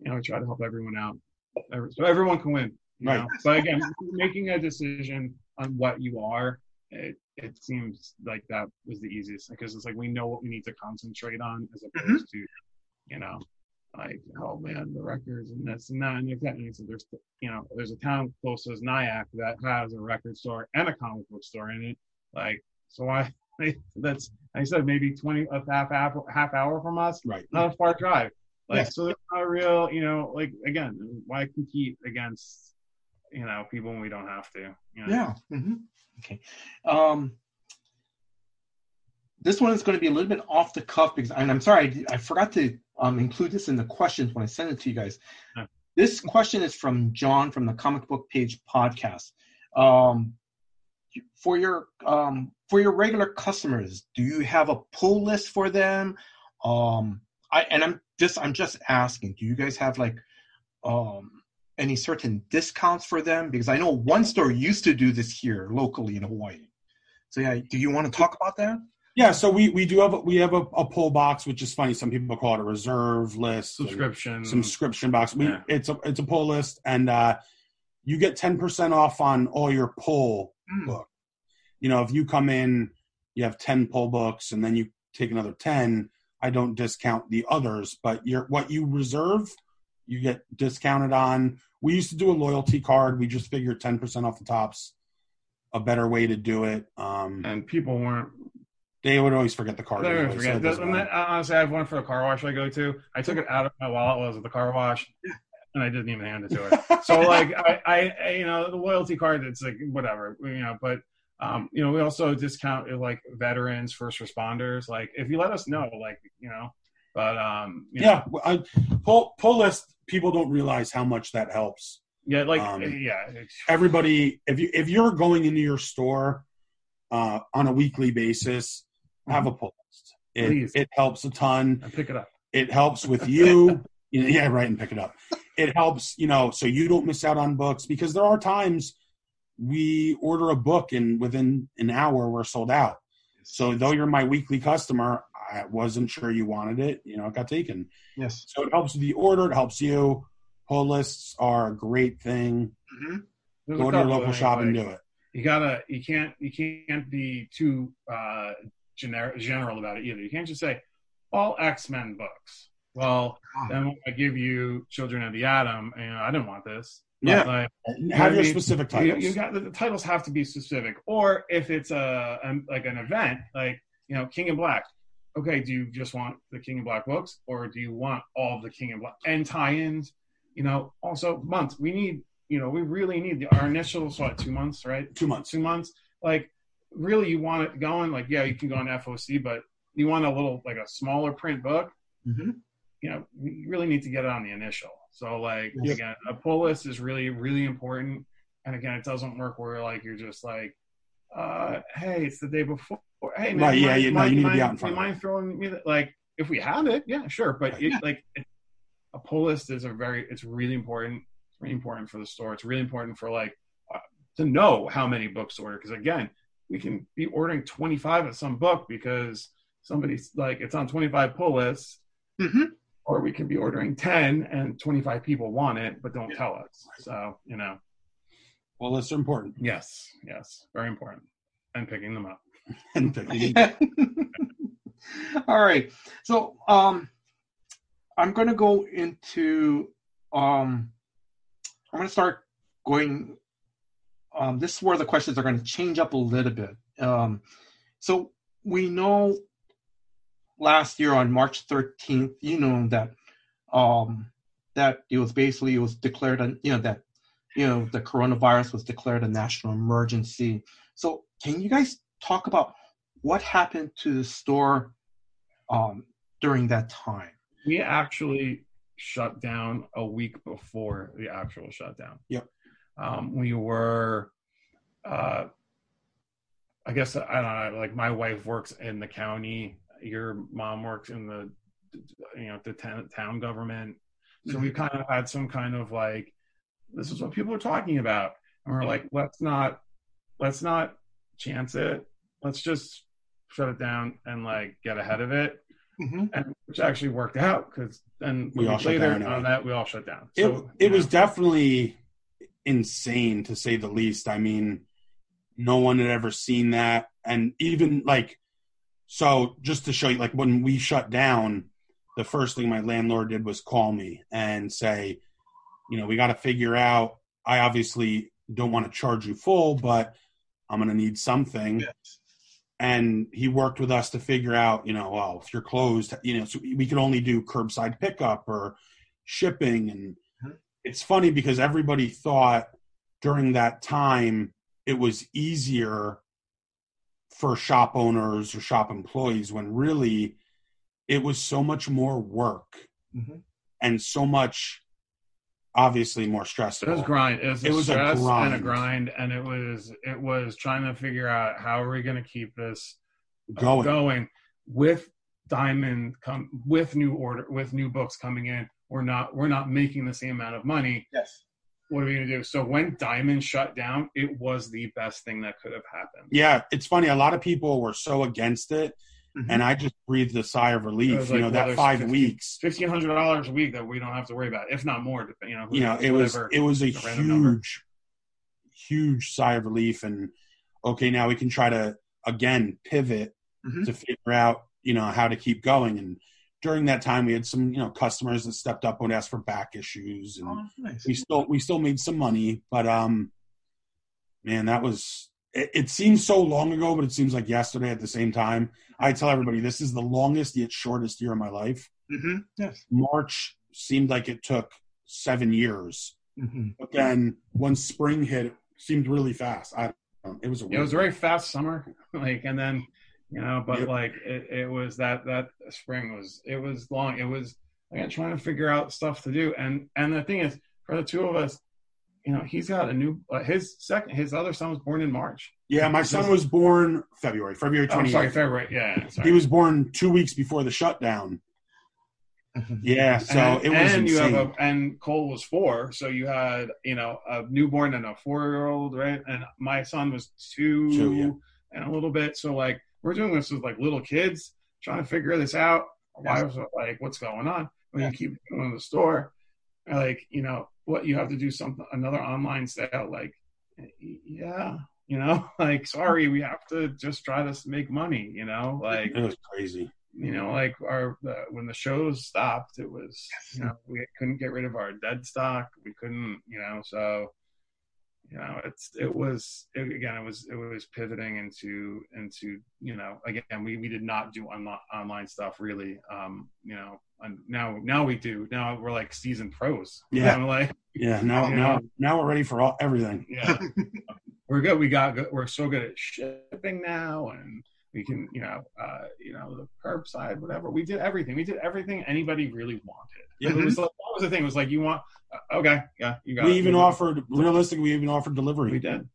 you know, we try to help everyone out, so everyone can win. You Right. know? But again, making a decision on what you are, it, it seems like that was the easiest because it's like we know what we need to concentrate on as mm-hmm. opposed to, you know, like oh man, the records and this and that and that. And so there's you know there's a town close as Nyack that has a record store and a comic book store in it. Like so I that's I said maybe twenty a half half half hour from us Right. not a far drive. Like Yes. so, there's not a real, you know, like again, why compete against you know people when we don't have to. You know? Yeah. hmm Okay. Um, this one is going to be a little bit off the cuff because, and I'm sorry, I, I forgot to um, include this in the questions when I sent it to you guys. Yeah. This question is from John from the Comic Book Page podcast. Um, for your um, for your regular customers, do you have a pull list for them? Um, I and I'm just I'm just asking, do you guys have like um, any certain discounts for them? Because I know one store used to do this here locally in Hawaii. So yeah, do you want to talk about that? Yeah, so we we do have a, we have a, a pull box, which is funny. Some people call it a reserve list, subscription. subscription box. We Yeah. it's a it's a pull list, and uh, you get ten percent off on all your pull Mm. book. You know, if you come in, you have ten pull books, and then you take another ten. I don't discount the others, but your what you reserve, you get discounted on. We used to do a loyalty card. We just figured ten percent off the tops, a better way to do it. Um, and people weren't. they would always forget the card. They anyway, so forget. then, honestly, I have one for the car wash I go to. I took it out of my wallet while I was at the car wash, and I didn't even hand it to her. so like I, I, you know, the loyalty card, it's like whatever, you know. But um, you know, we also discount uh, like veterans, first responders. Like if you let us know, like you know, but um, know, yeah, well, I, pull pull list. People don't realize how much that helps. yeah, like Um, yeah, it's- Everybody, if you if you're going into your store uh, on a weekly basis, have a pull list. It Please. it helps a ton. I pick it up. It helps with. You yeah, right, and pick it up. It helps, you know, so you don't miss out on books because there are times we order a book and within an hour we're sold out. So though you're my weekly customer, I wasn't sure you wanted it. You know, it got taken. Yes. So it helps with the order. It helps you. Pull lists are a great thing. hmm Go to your local things, shop and do it. you gotta you can't you can't be too uh generic general about it either you can't just say all x-men books well then i give you children of the atom you know i didn't want this Yeah. like, Have your mean, specific titles. you got the, titles have to be specific or if it's a, um like an event like you know King in Black okay do you just want the King in Black books or do you want all of the King in Black and tie-ins you know also months we need you know we really need the, our initials what two months right Two months. two months. Like, really, you want it going? Like, yeah, you can go on FOC, but you want a little, like a smaller print book. hmm You know, you really need to get it on the initial. So, like, Yes. again, a pull list is really, really important. And again, it doesn't work where like you're just like, uh, hey, it's the day before. Hey, man, Right, yeah, mind- you- no, you need to be out in front you of it. mind throwing me the, like if we have it, yeah, sure. But Right. it, like it, a pull list is a very, it's really important. It's really important for the store. It's really important for like uh, to know how many books to order because again, we can be ordering 25 of some book because somebody's like it's on 25 pull lists, hmm or we can be ordering 10 and 25 people want it but don't tell us. So you know, well are important. yes, yes, very important, and picking them up. And picking- All right. So um I'm gonna go into um I'm gonna start going um this is where the questions are gonna change up a little bit. Um so we know last year on March 13th, you know that um that it was basically it was declared a you know that you know the coronavirus was declared a national emergency. So can you guys talk about what happened to the store um, during that time? We actually shut down a week before the actual shutdown. Yep. Um, we were, uh, I guess I don't know. Like my wife works in the county. Your mom works in the, you know, the town, town government. So we kind of had some kind of like, this is what people are talking about, and we're like, let's not, let's not chance it. Let's just shut it down and like get ahead of it Mm-hmm. and which actually worked out because then We all later down, on that we all shut down. it, So, it was know, definitely insane to say the least. I mean, no one had ever seen that. And even like, so just to show you, like when we shut down, the first thing my landlord did was call me and say, you know, we got to figure out. I obviously don't want to charge you full, but I'm going to need something. And he worked with us to figure out, you know, well, if you're closed, you know, so we could only do curbside pickup or shipping. And Mhm. it's funny because everybody thought during that time it was easier for shop owners or shop employees when really it was so much more work Mhm. and so much obviously more stressful. It was grind. It was, It a was a stress and a grind. grind, and it was it was trying to figure out how are we going to keep this going. going with Diamond come with new order with new books coming in. We're not we're not making the same amount of money. Yes. What are we going to do? So when Diamond shut down, it was the best thing that could have happened. Yeah, it's funny. A lot of people were so against it, Mhm. and I just breathed a sigh of relief. was you know, well, that five 50 weeks. Fifteen hundred dollars a week that we don't have to worry about, if not more. You know, who You know, knows, it was it was a a random number. huge, huge sigh of relief. And okay, now we can try to again pivot Mhm. to figure out you know how to keep going. And during that time, we had some you know customers that stepped up and asked for back issues, and Oh, nice. we still we still made some money. But um, man, that was it, it seems so long ago, but it seems like yesterday at the same time. I tell everybody this is the longest yet shortest year of my life. hmm Yes. March seemed like it took seven years, hmm but then when spring hit, it seemed really fast. I don't. It was a it was a very fast summer like and then you know but Yep. like it, it was that that spring was it was long it was again trying to figure out stuff to do and and the thing is for the two of us you know he's got a new uh, his second his other son was born in march yeah. My son was born February, February oh, twenty. sorry february yeah, sorry. he was born two weeks before the shutdown. Yeah, so and, it was and you insane. have a and Cole was four, so you had you know a newborn and a four year old, right? And my son was two, Two, yeah. and a little bit. So like we're doing this with like little kids trying to figure this out. Why was it like what's going on? When you keep going to the store, like you know what you have to do something another online sale, like yeah, you know, like sorry, we have to just try to make money, you know, like it was crazy. you know, like our the, when the shows stopped, it was you know we couldn't get rid of our dead stock. We couldn't, you know, so you know it's it was it, again it was it was pivoting into into you know again we we did not do on, online stuff really um you know and now now we do. Now we're like seasoned pros. You Yeah. know, like Yeah, now now now we're ready for all everything. yeah. We're good. We got good we're so good at shipping now and we can you know uh you know the curbside whatever we did everything we did everything anybody really wanted Yeah. it was like, that was the thing it was like you want uh, okay yeah you got We it. even You- offered realistically, we even offered delivery. we did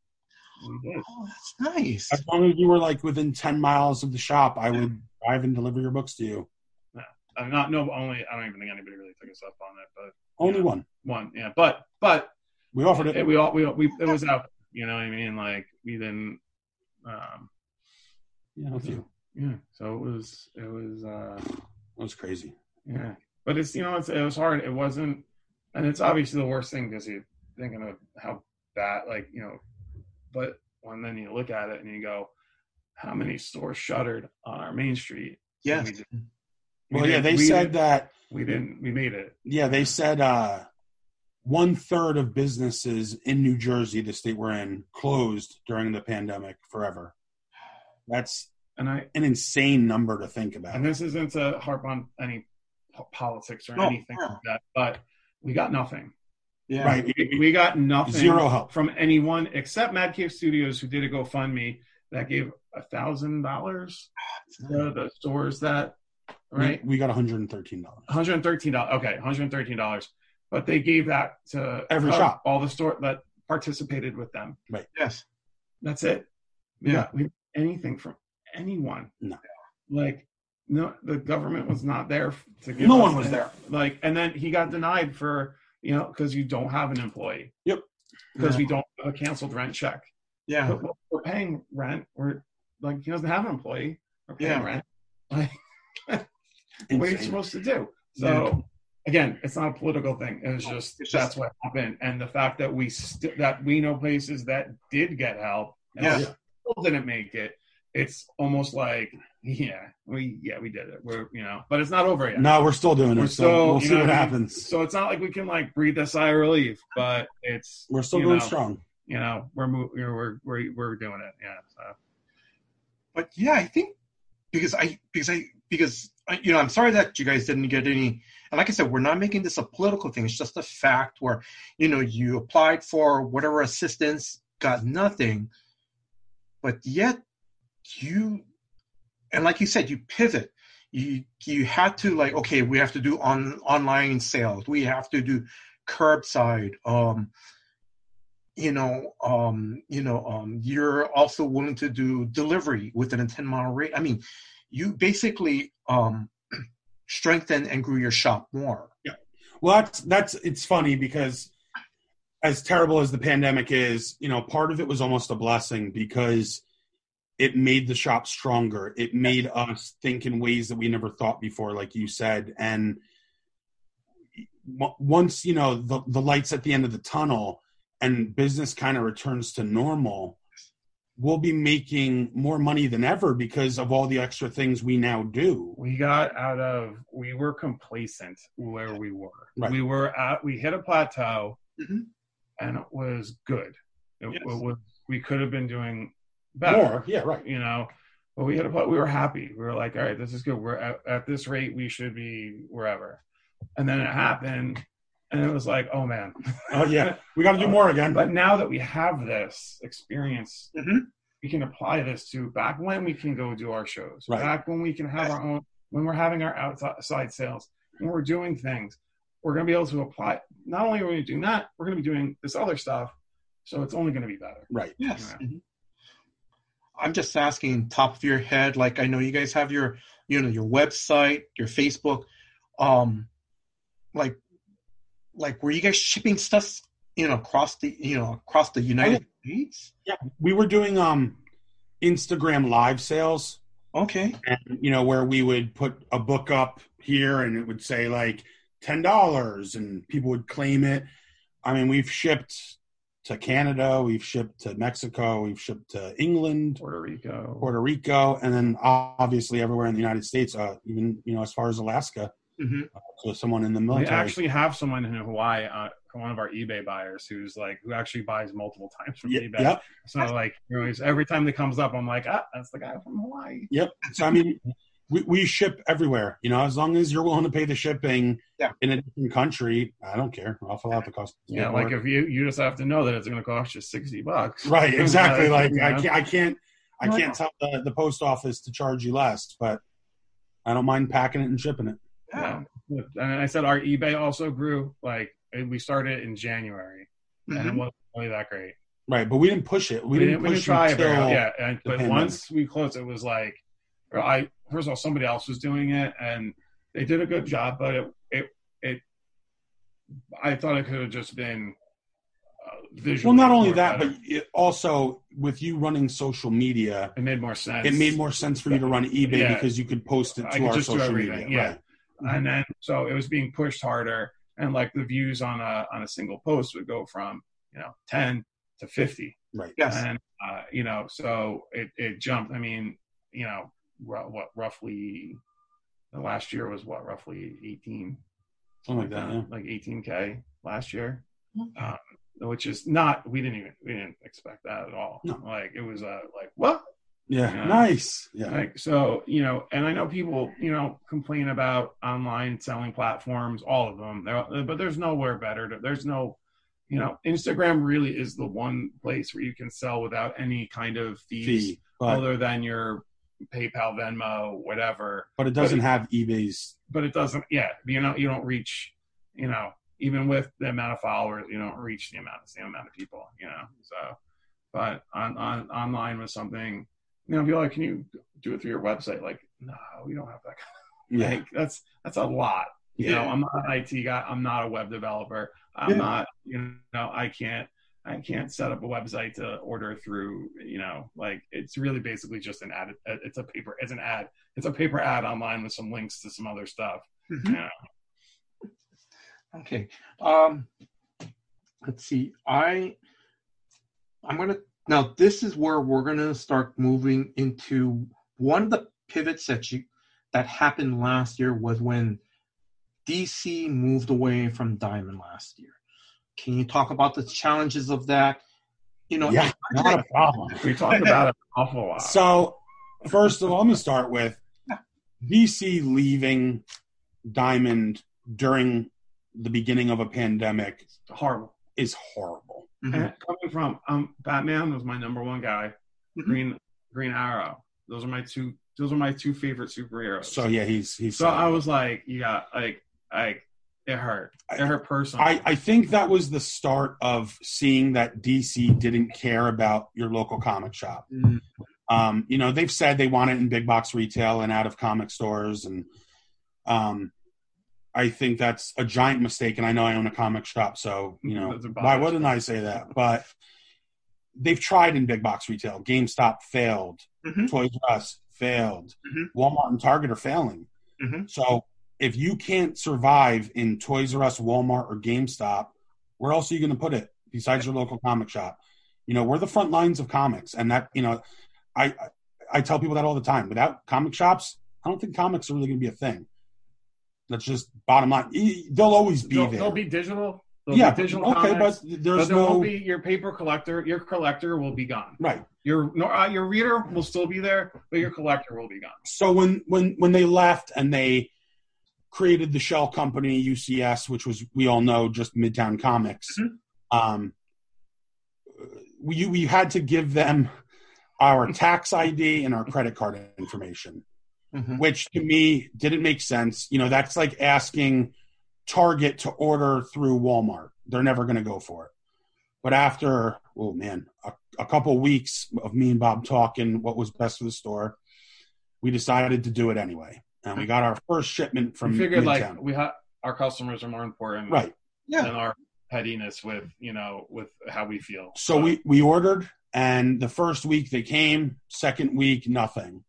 we did Oh, that's nice. As long as you were like within ten miles of the shop, I would drive and deliver your books to you. I'm not no only I don't even think anybody really took us up on it but Only Yeah. one. one yeah but but We offered it. it, we all we, we it was out you know what I mean like we didn't um Yeah, a few. yeah so it was it was uh It was crazy. Yeah, but it's you know it's, it was hard. It wasn't, and it's obviously the worst thing because you're thinking of how bad, like you know, but when then you look at it and you go, how many stores shuttered on our main street? Yeah. We, did- we Well, yeah, they we said that. we didn't. We made it. Yeah, they said uh, one third of businesses in New Jersey, the state we're in, closed during the pandemic forever. That's And I an insane number to think about. and this isn't to harp on any po- politics or No, anything no. like that, but we got nothing. Yeah. Right. We, we got nothing. Zero help. from anyone except Mad Cave Studios, who did a GoFundMe that gave a thousand dollars to the stores that right We, we got $113. hundred and thirteen dollars. Okay, hundred and thirteen dollars. But they gave that to Every cover shop. all the store that participated with them. Right. Yes. That's it. Yeah. Yeah, we anything from anyone. No. like no, the government was not there to give. No one was there. Like, and then he got denied for you know because you don't have an employee. Yep. Because Yeah. we don't have a canceled rent check. Yeah. But we're- paying rent. We're like he doesn't have an employee. We're paying Yeah. rent. Like what are you supposed to do? So again, it's not a political thing. It was just It's that's what happened, and the fact that we st- that we know places that did get help and Yeah. Still didn't make it. It's almost like yeah, we yeah we did it. We're you know, but it's not over yet. No, we're still doing We're it. still, so we'll see know what what I mean? happens. So it's not like we can like breathe a sigh of relief, but it's We're still you going know, strong. You know, we're mo- you know, we're we're we're doing it. Yeah. So But yeah, I think because I because I because uh, you know I'm sorry that you guys didn't get any. And like I said, we're not making this a political thing. It's just a fact where you know you applied for whatever assistance, got nothing, but yet you, and like you said, you pivot. You you had to like okay, we have to do on online sales. We have to do curbside. Um, you know, um, you know, um, you're also willing to do delivery within a 10 mile rate. I mean, you basically um, strengthen and grew your shop more. Yeah. Well, that's that's it's funny because as terrible as the pandemic is, you know, part of it was almost a blessing because it made the shop stronger. It made us think in ways that we never thought before, like you said. And once you know the the lights at the end of the tunnel and business kind of returns to normal, we'll be making more money than ever because of all the extra things we now do. We got out of we were complacent where we were. Right. We were at we hit a plateau Mhm. And it was good. It, Yes. it was we could have been doing better. More, yeah, right. You know, but we had a we were happy. We were like, all right, this is good. We're at, at this rate, we should be wherever. And then it happened, and it was like, oh man. Oh yeah, we got to do more again. But now that we have this experience, Mhm. we can apply this to back when we can go do our shows, Right. back when we can have our own, when we're having our outside sales, when we're doing things, we're going to be able to apply. Not only are we doing that, we're going to be doing this other stuff. So it's only going to be better. right. Yes. Yeah. Mhm. I'm just asking top of your head, like I know you guys have your, you know, your website, your Facebook, um, like, like were you guys shipping stuff, you know, across the, you know, across the United States? Yeah, we were doing um Instagram live sales, Okay. and you know where we would put a book up here, and it would say like ten dollars, and people would claim it. I mean, we've shipped to Canada, we've shipped to Mexico, we've shipped to England, Puerto Rico. Puerto Rico, and then obviously everywhere in the United States, uh, even you know as far as Alaska. hmm So someone in the we military. actually have someone in Hawaii, uh, one of our eBay buyers, who's like, who actually buys multiple times from eBay. Yep. So like, you know, every time that comes up, I'm like, ah, that's the guy from Hawaii. Yep. So I mean, we, we ship everywhere. You know, as long as you're willing to pay the shipping Yeah. in a different country, I don't care. I'll fill out the cost. of the Yeah, like if you you just have to know that it's going to cost you sixty bucks. right, exactly. Like you I can't, I can't, I can't tell the, the post office to charge you less, but I don't mind packing it and shipping it. Yeah. And I said our eBay also grew. Like we started in January, and it Mhm. wasn't really that great. Right, but we didn't push it. We, We, didn't didn't, we didn't push try it until very hard. Yeah, and, but pandemic. once we closed, it was like, or I first of all somebody else was doing it, and they did a good job, but it it it. I thought it could have just been. Uh, visually Well, not only that, better. but it also with you running social media, it made more sense. it made more sense for you to run eBay Yeah. because you could post it I to could our just social everything, media. yeah. Right. and then so it was being pushed harder and like the views on a on a single post would go from you know 10 to 50 Right. Yes. and uh, you know so it, it jumped i mean you know ru- what roughly the last year was what roughly 18 Something like that. Yeah. like 18k last year Mhm. um, which is not we didn't even we didn't expect that at all No. like it was uh, like what Yeah. Yeah. Nice. Yeah. like so, you know, and I know people, you know, complain about online selling platforms, all of them. There, but there's nowhere better. To, there's no, you know, Instagram really is the one place where you can sell without any kind of fees Fee, but other than your PayPal, Venmo, whatever. but it doesn't but it- have eBay's. But it doesn't. Yeah, you know, you don't reach. You know, even with the amount of followers, you don't reach the amount, the same amount of people. You know, so. But on, on online was something. You know, be like, can you do it through your website? Like, no, we don't have that. Kind Yeah. like, that's that's a lot. You Yeah. know, I'm not an IT guy. I'm not a web developer. I'm Yeah. not. You know, I can't. I can't set up a website to order through. You know, like it's really basically just an ad. It's a paper. It's an ad. It's a paper ad online with some links to some other stuff. Mhm. Yeah. Okay. Um, let's see. I I'm gonna now. This is where we're gonna start moving into one of the pivots that you that happened last year was when DC moved away from Diamond last year. Can you talk about the challenges of that? You know, Yeah, not a problem. We talked about it an awful lot. So, first of all, I'm going to start with DC leaving Diamond during the beginning of a pandemic horrible. is horrible. Mhm. And coming from um, Batman was my number one guy. Mhm. Green Green Arrow. Those are my two. Those are my two favorite superheroes. So yeah, he's he's. So I was like, you got like, like it hurt. It hurt personally. I, I think that was the start of seeing that DC didn't care about your local comic shop. Mhm. Um, you know, they've said they want it in big box retail and out of comic stores, and um, I think that's a giant mistake. And I know I own a comic shop, so you know why wouldn't I say that? But they've tried in big box retail. GameStop failed. Mhm. Toys R Us failed. Mhm. Walmart and Target are failing. Mhm. So if you can't survive in Toys R Us, Walmart, or GameStop, where else are you going to put it besides your local comic shop? You know, we're the front lines of comics, and that you know, I I- tell people that all the time. Without comic shops, I don't think comics are really going to be a thing. That's just bottom line. They'll always be they'll, there. they'll be digital. They'll yeah, be digital okay, comics, but there's but there no won't be your paper collector. Your collector will be gone. right. Your no, uh, your reader will still be there, but your collector will be gone. so when when when they left and they created the shell company UCS, which was we all know just Midtown Comics, Mhm. um, we we had to give them our tax ID and our credit card information, Mhm. which to me didn't make sense. You know, that's like asking Target to order through Walmart. They're never going to go for it. But after, oh man, a, a couple weeks of me and Bob talking what was best for the store, we decided to do it anyway. And we got our first shipment from we figured Midtown. like we our customers are more important right. Yeah. than our pettiness with you know with how we feel. So we, we ordered, and the first week they came, second week, nothing.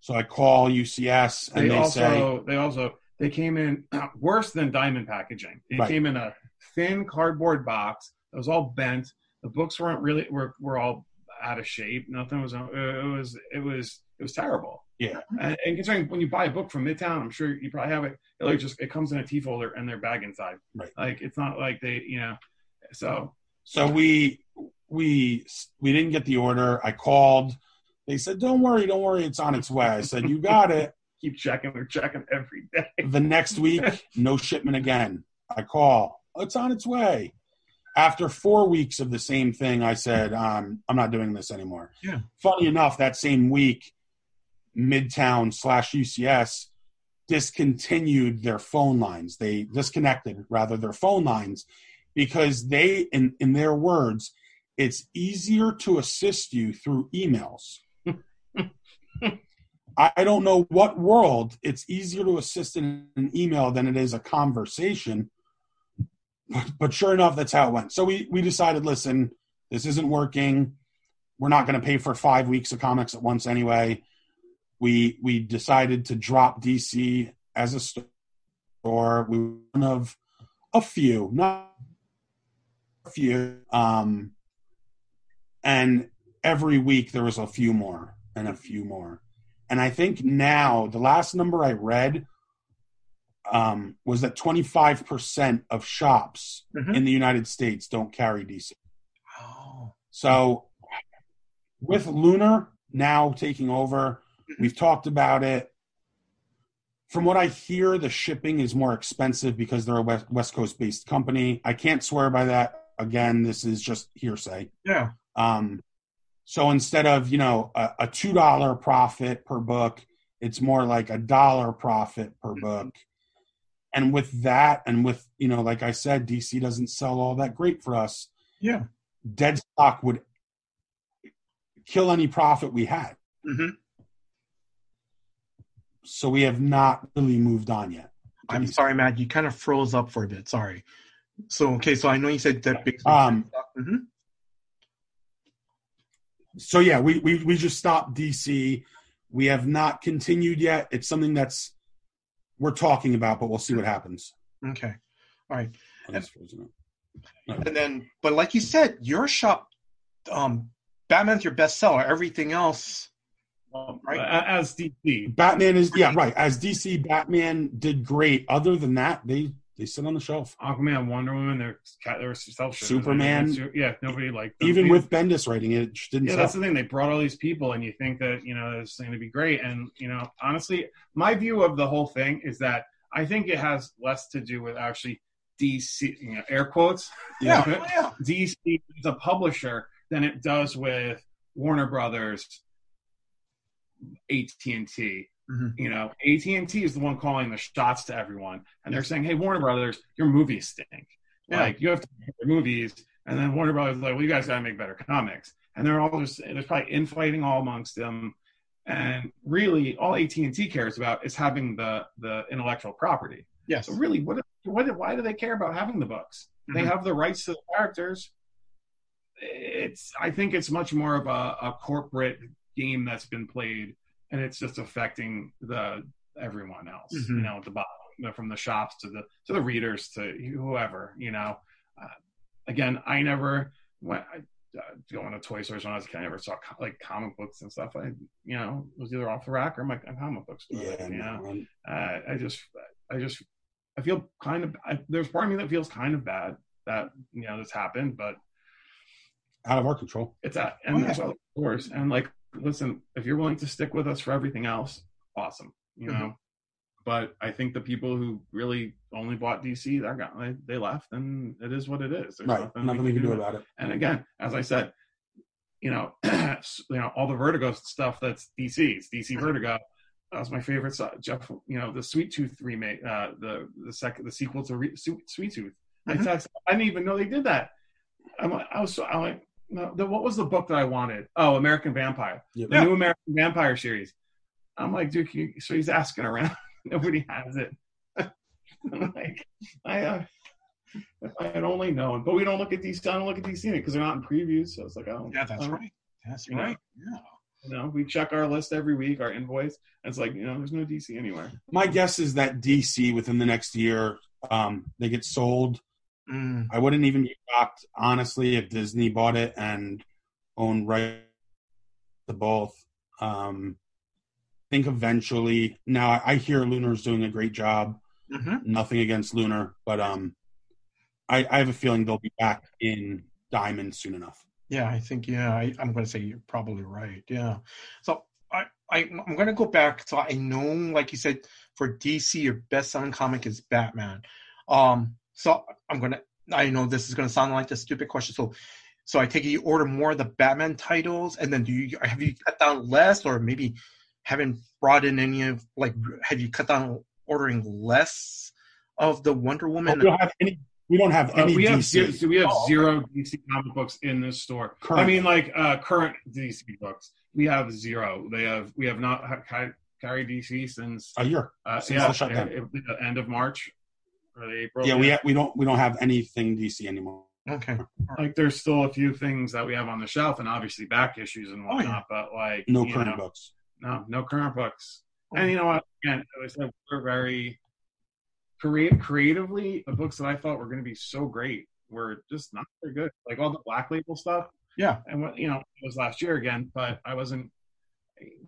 So I call UCS, and they, they, also say, they also they came in worse than diamond packaging. It Right. came in a thin cardboard box that was all bent. The books weren't really were were all out of shape. Nothing was. Uh, it was. It was. It was terrible. Yeah. And, and considering when you buy a book from Midtown, I'm sure you probably have it. It like just it comes in a T folder and their bag inside. Right. Like it's not like they you know. So So we we we didn't get the order. I called. They said, "Don't worry, don't worry, it's on its way." I said, "You got it." keep checking. We're checking every day. The next week, no shipment again. I call. It's on its way. After four weeks of the same thing, I said, um, "I'm not doing this anymore." Yeah. Funny enough, that same week, Midtown slash UCS discontinued their phone lines. They disconnected rather their phone lines because they, in in their words, it's easier to assist you through emails. I don't know what world it's easier to assist in an email than it is a conversation. But, but sure enough, that's how it went. So we, we decided, listen, this isn't working. We're not going to pay for five weeks of comics at once anyway. We we decided to drop DC as a store. We were one of a few, not a few. Um, and every week there was a few more and a few more. And I think now the last number I read um, was that 25% of shops Mhm. in the United States don't carry DC. Oh. So with Lunar now taking over, we've talked about it. From what I hear, the shipping is more expensive because they're a West, Coast based company. I can't swear by that. Again, this is just hearsay. Yeah. Um, so instead of you know a, a two dollar profit per book, it's more like a dollar profit per book. And with that, and with you know, like I said, DC doesn't sell all that great for us. Yeah. Dead stock would kill any profit we had. Mhm. So we have not really moved on yet. I'm sorry, Matt. You kind of froze up for a bit. Sorry. So okay. So I know you said that big. Um, Mhm. so yeah, we, we we just stopped DC. We have not continued yet. It's something that's we're talking about, but we'll see what happens. Okay. All right. Up. And then, but like you said, your shop, um, Batman's your bestseller. Everything else, Right. As DC, Batman is yeah right. As DC, Batman did great. Other than that, they They sit on the shelf. Aquaman, Wonder Woman, they're they're self Superman. Yeah, nobody like Even with Bendis writing it, didn't yeah, sell. that's the thing. They brought all these people, and you think that you know it's going to be great. And you know, honestly, my view of the whole thing is that I think it has less to do with actually DC, you know, air quotes. Yeah. yeah. DC is a publisher than it does with Warner Brothers, AT and T. Mhm. You know, AT and T is the one calling the shots to everyone, and they're saying, "Hey, Warner Brothers, your movies stink. Yeah. Like you have to make your movies." And then Warner Brothers is like, "Well, you guys got to make better comics." And they're all just there's probably infighting all amongst them. And really, all AT and T cares about is having the the intellectual property. Yes. So really, what, what why do they care about having the books? They Mhm. have the rights to the characters. It's I think it's much more of a, a corporate game that's been played, and it's just affecting the everyone else. Mhm. You know, at the bottom, from the shops to the to the readers to whoever. You know, uh, again, I never went. I, uh, going to toy stores when I was a kid, I never saw co- like comic books and stuff. I, you know, was either off the rack or my comic book store. Yeah, you know? no, uh, I just, I just, I feel kind of. I, there's part of me that feels kind of bad that you know this happened, but out of our control. it's at and Oh, yeah. that's of course. And like, listen, if you're willing to stick with us for everything else, awesome, you Mm-hmm. know. But I think the people who really only bought DC, they're gone. They, they left, and it is what it is. There's Right. Nothing we can do about it. And again, as I said, you know, you know, all the Vertigo stuff that's DC's DC Vertigo. That was my favorite. Jeff, you know, the Sweet Tooth remake, uh, the the second, the sequel to Re- Sweet, Tooth. I Mhm. text, I didn't even know they did that. I'm like, I was so, I'm like, no, the, what was the book that I wanted? Oh, American Vampire, Yep. the new American Vampire series. I'm like, dude, can you, so he's asking around. Nobody has it. I'm like, I, uh, if I had only known, but we don't look at DC. I don't look at DC because they're not in previews. So it's like, oh, Yeah, that's right. That's You know? right. Yeah. You know, we check our list every week, our invoice. And it's like, you know, there's no DC anywhere. My guess is that DC within the next year, um, they get sold. Mm. I wouldn't even be shocked, honestly, if Disney bought it and owned right to both. Um, I think eventually. Now I, I hear Lunar's doing a great job. hmm Nothing against Lunar, but um, I, I have a feeling they'll be back in Diamond soon enough. Yeah, I think yeah, I, I'm going to say you're probably right. Yeah. So I, I I'm going to go back. So I know, like you said, for DC, your best-selling comic is Batman. Um. So I'm gonna. I know this is going to sound like a stupid question. So, so I take it you order more of the Batman titles, and then do you have you cut down less, or maybe haven't brought in any of like have you cut down ordering less of the Wonder But Woman? we don't have any. We don't have Uh, any we have DC. zero, so we have Oh, okay. zero DC comic books in this store. I mean, like uh, current DC books, we have zero. They have we have not ha- ca- carried DC since a year. uh, Since yeah, the shutdown. it- it- the end of March or April. Yeah, we ha- we don't we don't have anything DC anymore. Okay. like there's still a few things that we have on the shelf, and obviously back issues and Oh, yeah. whatnot. But like No current know, books. No, no current books. Oh. And you know what? Again, it was like we're very create creatively. The books that I thought were going to be so great were just not very good. Like all the black label stuff. Yeah. And what you know, it was last year again, but I wasn't.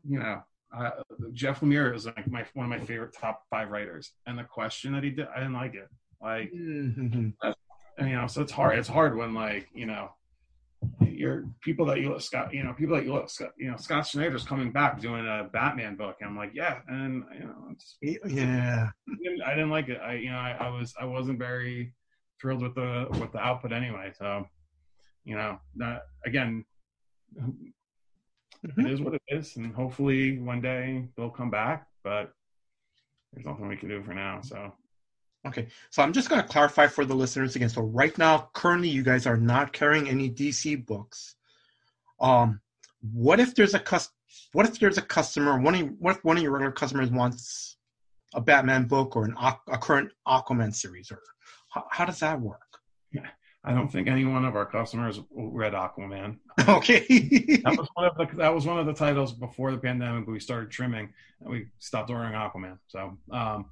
You know, uh, Jeff Lemire is like my one of my favorite top five writers, and the question that he did, I didn't like it. Like, Mhm. and, you know, so it's hard. It's hard when like you know. You're people that you look Scott, you know, people that you look, Scott, you know, Scott Snyder's coming back doing a Batman book, and I'm like, yeah, and you know, it's, Yeah. I didn't, I didn't like it. I, you know, I, I was, I wasn't very thrilled with the with the output anyway. So, you know, that again, it is what it is, and hopefully one day they'll come back. But there's nothing we can do for now. So, Okay, so I'm just going to clarify for the listeners again. So right now, currently, you guys are not carrying any DC books. Um, what if there's a cus- What if there's a customer? One of, what if one of your regular customers wants a Batman book or an a current Aquaman series, or how, how does that work? I don't think any one of our customers read Aquaman. okay, That was one of the that was one of the titles before the pandemic. We started trimming, and we stopped ordering Aquaman. So, um,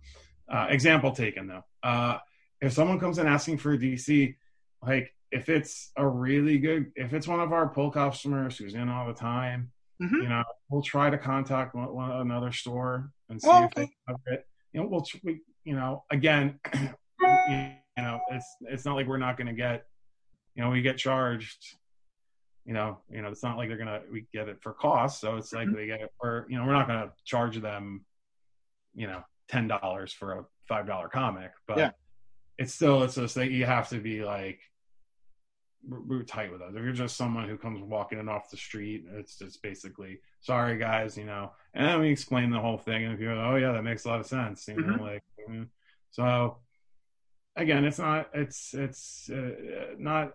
uh, example taken though. Uh, if someone comes in asking for a DC, like if it's a really good, if it's one of our pull customers who's in all the time, Mhm. you know, we'll try to contact one, one, another store and see Oh, if they have it. You know, we'll we, you know again. you know, it's it's not like we're not going to get, you know, we get charged. You know, you know, it's not like they're gonna we get it for cost, so it's like Mhm. they get it for you know, we're not gonna charge them, you know, ten dollars for a five dollar comic, but Yeah. it's still it's just that you have to be like we're, tight with us. If you're just someone who comes walking in off the street, it's just basically sorry guys, you know. And then we explain the whole thing, and if you're like, oh yeah, that makes a lot of sense, you know, Mhm. like mm. so. Again, it's not it's it's uh, not.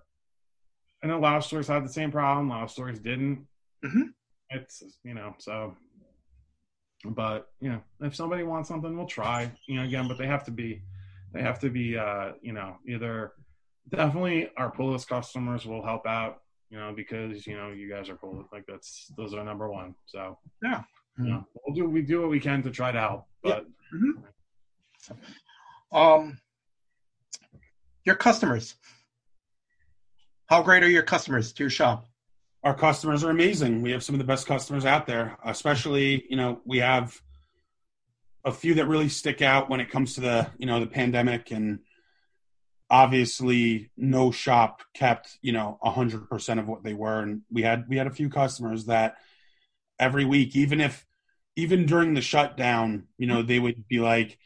I know a lot of stores had the same problem. A lot of stores didn't. Mhm. It's you know so. But you know, if somebody wants something, we'll try. You know, again, but they have to be, they have to be, uh, you know, either definitely our pull list customers will help out, you know, because you know you guys are cool. Like that's those are number one. So Yeah. you know, we'll do we do what we can to try to help. Yeah. But Um, your customers. How great are your customers to your shop? our customers are amazing. We have some of the best customers out there, especially, you know, we have a few that really stick out when it comes to the, you know, the pandemic and obviously no shop kept, you know, a hundred percent of what they were. And we had, we had a few customers that every week, even if, even during the shutdown, you know, they would be like,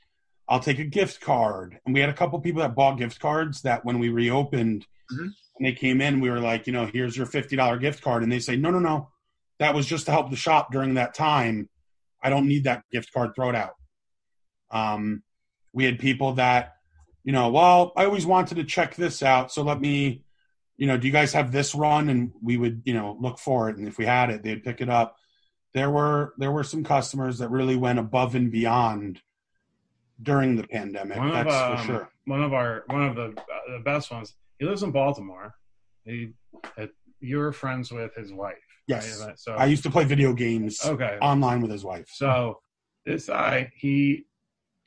I'll take a gift card. And we had a couple people that bought gift cards that when we reopened, Mhm. and they came in, we were like, you know, here's your $50 gift card. And they say, no, no, no, that was just to help the shop during that time. I don't need that gift card, throw it out. Um, we had people that, you know, well, I always wanted to check this out. So let me, you know, do you guys have this run? And we would, you know, look for it. And if we had it, they'd pick it up. There were, there were some customers that really went above and beyond during the pandemic. one of That's um, for sure. one of our one of the uh, the best ones. He lives in Baltimore. He uh, you're friends with his wife. Yes. right? So I used to play video games okay. online with his wife. So this guy, he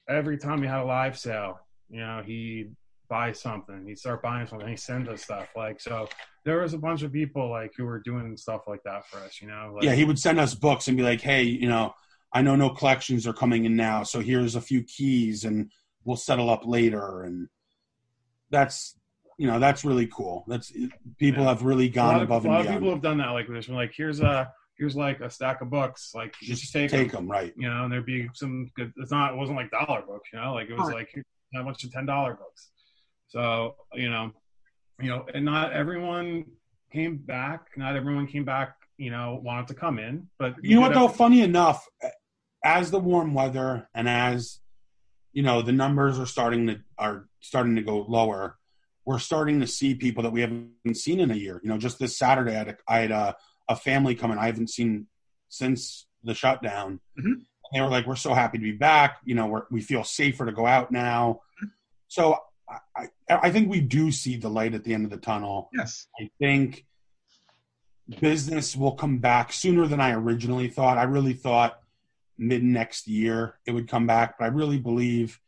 every time he had a live sale, you know, he buy something, he'd start buying something, he send us stuff. Like so there was a bunch of people like who were doing stuff like that for us, you know. Like, yeah, he would send us books and be like, "Hey, you know, I know no collections are coming in now, so here's a few keys, and we'll settle up later." And that's, you know, that's really cool. That's people Yeah. have really gone of, above and beyond. a lot of people have done that like this. We're like, here's a here's like a stack of books, like just, Just take, take them. them, right? you know, and there'd be some good. It's not. It wasn't like dollar books, you know. Like it was Right. like how much of ten dollar books. So you know, you know, and not everyone came back. Not everyone came back. You know, wanted to come in, but You know what though? Funny enough, as the warm weather and as you know the numbers are starting to are starting to go lower, we're starting to see people that we haven't seen in a year. You know, just this Saturday, I had a, I had a, a family coming I haven't seen since the shutdown. Mhm. And they were like, "We're so happy to be back. You know, we're, we feel safer to go out now." So I, I, I think we do see the light at the end of the tunnel. Yes. I think business will come back sooner than I originally thought. I really thought mid next year it would come back, but I really believe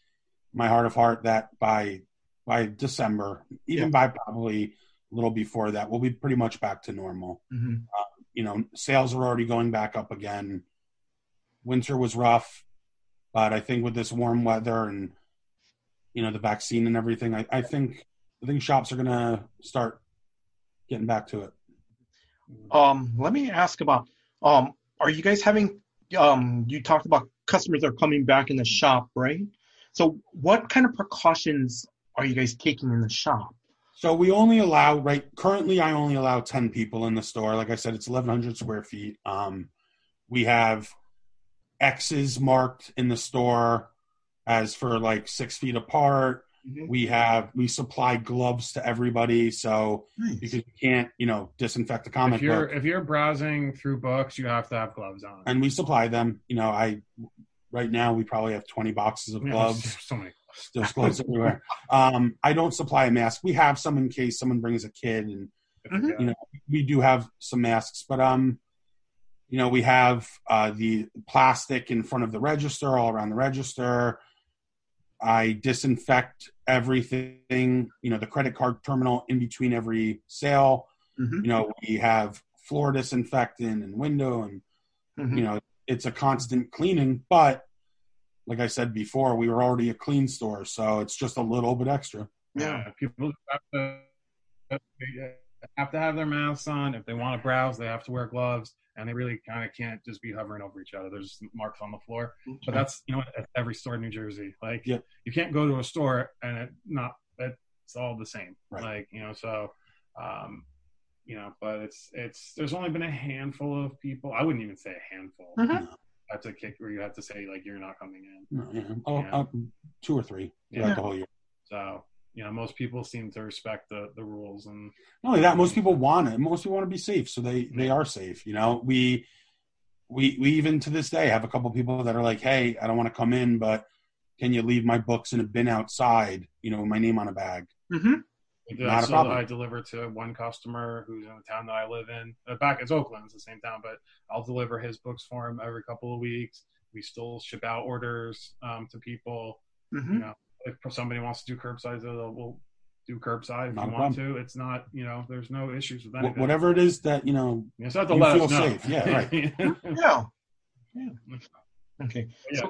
my heart of heart that by by December, even Yeah. by probably a little before that, we'll be pretty much back to normal. hmm You know, sales are already going back up again. Winter was rough, but I think with this warm weather and you know the vaccine and everything, I, I think I think shops are gonna start getting back to it. Um, let me ask about um, are you guys having um, you talked about customers are coming back in the shop, right? So what kind of precautions are you guys taking in the shop? So we only allow right currently. I only allow ten people in the store. Like I said, it's eleven hundred square feet. Um, we have X's marked in the store as for like six feet apart. We have we supply gloves to everybody, so Nice. because you can't you know disinfect the comic if you're book, if you're browsing through books, you have to have gloves on. and we supply them. You know, I right now we probably have twenty boxes of Yeah, gloves. there's so many. There's gloves everywhere. Um, I don't supply a mask. We have some in case someone brings a kid and Mhm. you know we do have some masks but um you know we have uh the plastic in front of the register all around the register i disinfect everything you know the credit card terminal in between every sale Mhm. you know we have floor disinfectant and window and Mhm. you know it's a constant cleaning but like I said before, we were already a clean store, so it's just a little bit extra. Yeah, people have to have to have their masks on. If they want to browse, they have to wear gloves, and they really kind of can't just be hovering over each other. There's marks on the floor, but that's you know at every store in New Jersey. Like Yeah. you can't go to a store and it not it's all the same. Right. Like you know, so um, you know, but it's it's there's only been a handful of people. I wouldn't even say a handful. Mhm. That's a kick where you have to say like you're not coming in. No, yeah. Oh, Yeah. uh, two or three throughout Yeah. the whole year. So you know, most people seem to respect the the rules and Not only that, most people want it. Most people want to be safe, so they they are safe. You know, we we we even to this day have a couple people that are like, "Hey, I don't want to come in, but can you leave my books in a bin outside? You know, with my name on a bag." Mm-hmm. We did- Not a problem. I deliver to one customer who's in the town that I live in. Uh, back it's Oakland, it's the same town, but I'll deliver his books for him every couple of weeks. We still ship out orders um, to people. Mm-hmm. You know, if somebody wants to do curbside, we'll do curbside if Not you a want to. It's not, you know, there's no issues with Wh- anything. whatever it is that you know, You just have to you let feel us know. safe. Yeah, right. Yeah. Yeah. Okay. yeah.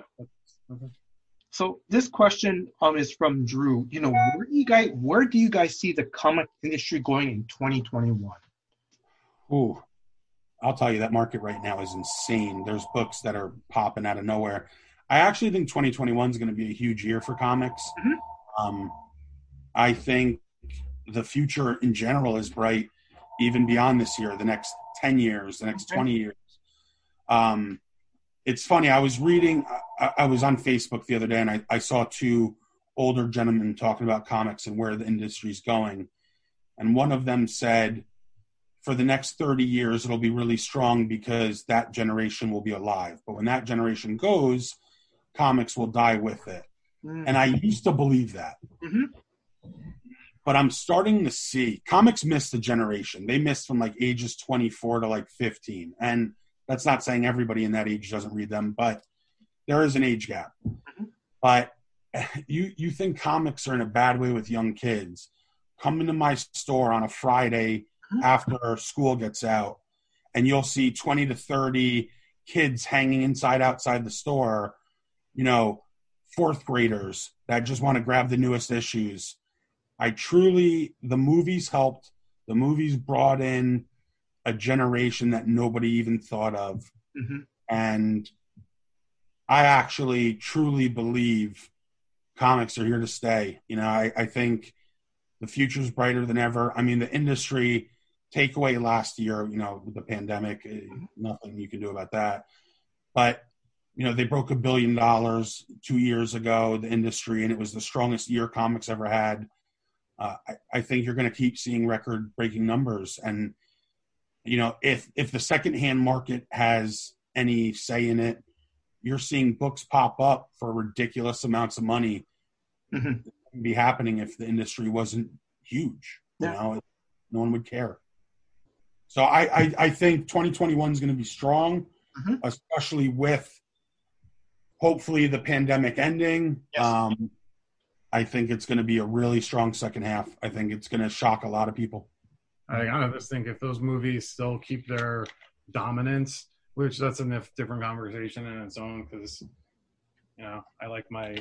So this question um is from Drew. You know, where do you guys where do you guys see the comic industry going in 2021? ooh, I'll tell you that market right now is insane. There's books that are popping out of nowhere. I actually think 2021 is going to be a huge year for comics. Mhm. Um, I think the future in general is bright, even beyond this year, the next 10 years, the next Okay. 20 years. Um, it's funny. I was reading, I, I was on Facebook the other day and I, I saw two older gentlemen talking about comics and where the industry's going. And one of them said, for the next 30 years, it'll be really strong because that generation will be alive. But when that generation goes, comics will die with it. And I used to believe that. Mhm. But I'm starting to see comics missed a generation. They missed from like ages 24 to like 15. And that's not saying everybody in that age doesn't read them, but there is an age gap. But you you think comics are in a bad way with young kids. Come into my store on a Friday Mhm. after school gets out, and you'll see 20 to 30 kids hanging inside outside the store, you know, fourth graders that just want to grab the newest issues. I truly, the movies helped. The movies brought in a generation that nobody even thought of. Mhm. And I actually truly believe comics are here to stay. You know, I, I think the future's brighter than ever. I mean, the industry takeaway last year, you know, with the pandemic, eh, nothing you can do about that. But, you know, they broke a billion dollars two years ago, the industry, and it was the strongest year comics ever had. Uh, I, I think you're going to keep seeing record breaking numbers. And, you know, if, if the secondhand market has any say in it, you're seeing books pop up for ridiculous amounts of money Mhm. Be happening if the industry wasn't huge. You Yeah. know, no one would care. So I, I, I think 2021 is going to be strong, Mhm. especially with hopefully the pandemic ending. Yes. Um, I think it's going to be a really strong second half. I think it's going to shock a lot of people. I, I just think if those movies still keep their dominance, which that's a different conversation in its own, because you know I like my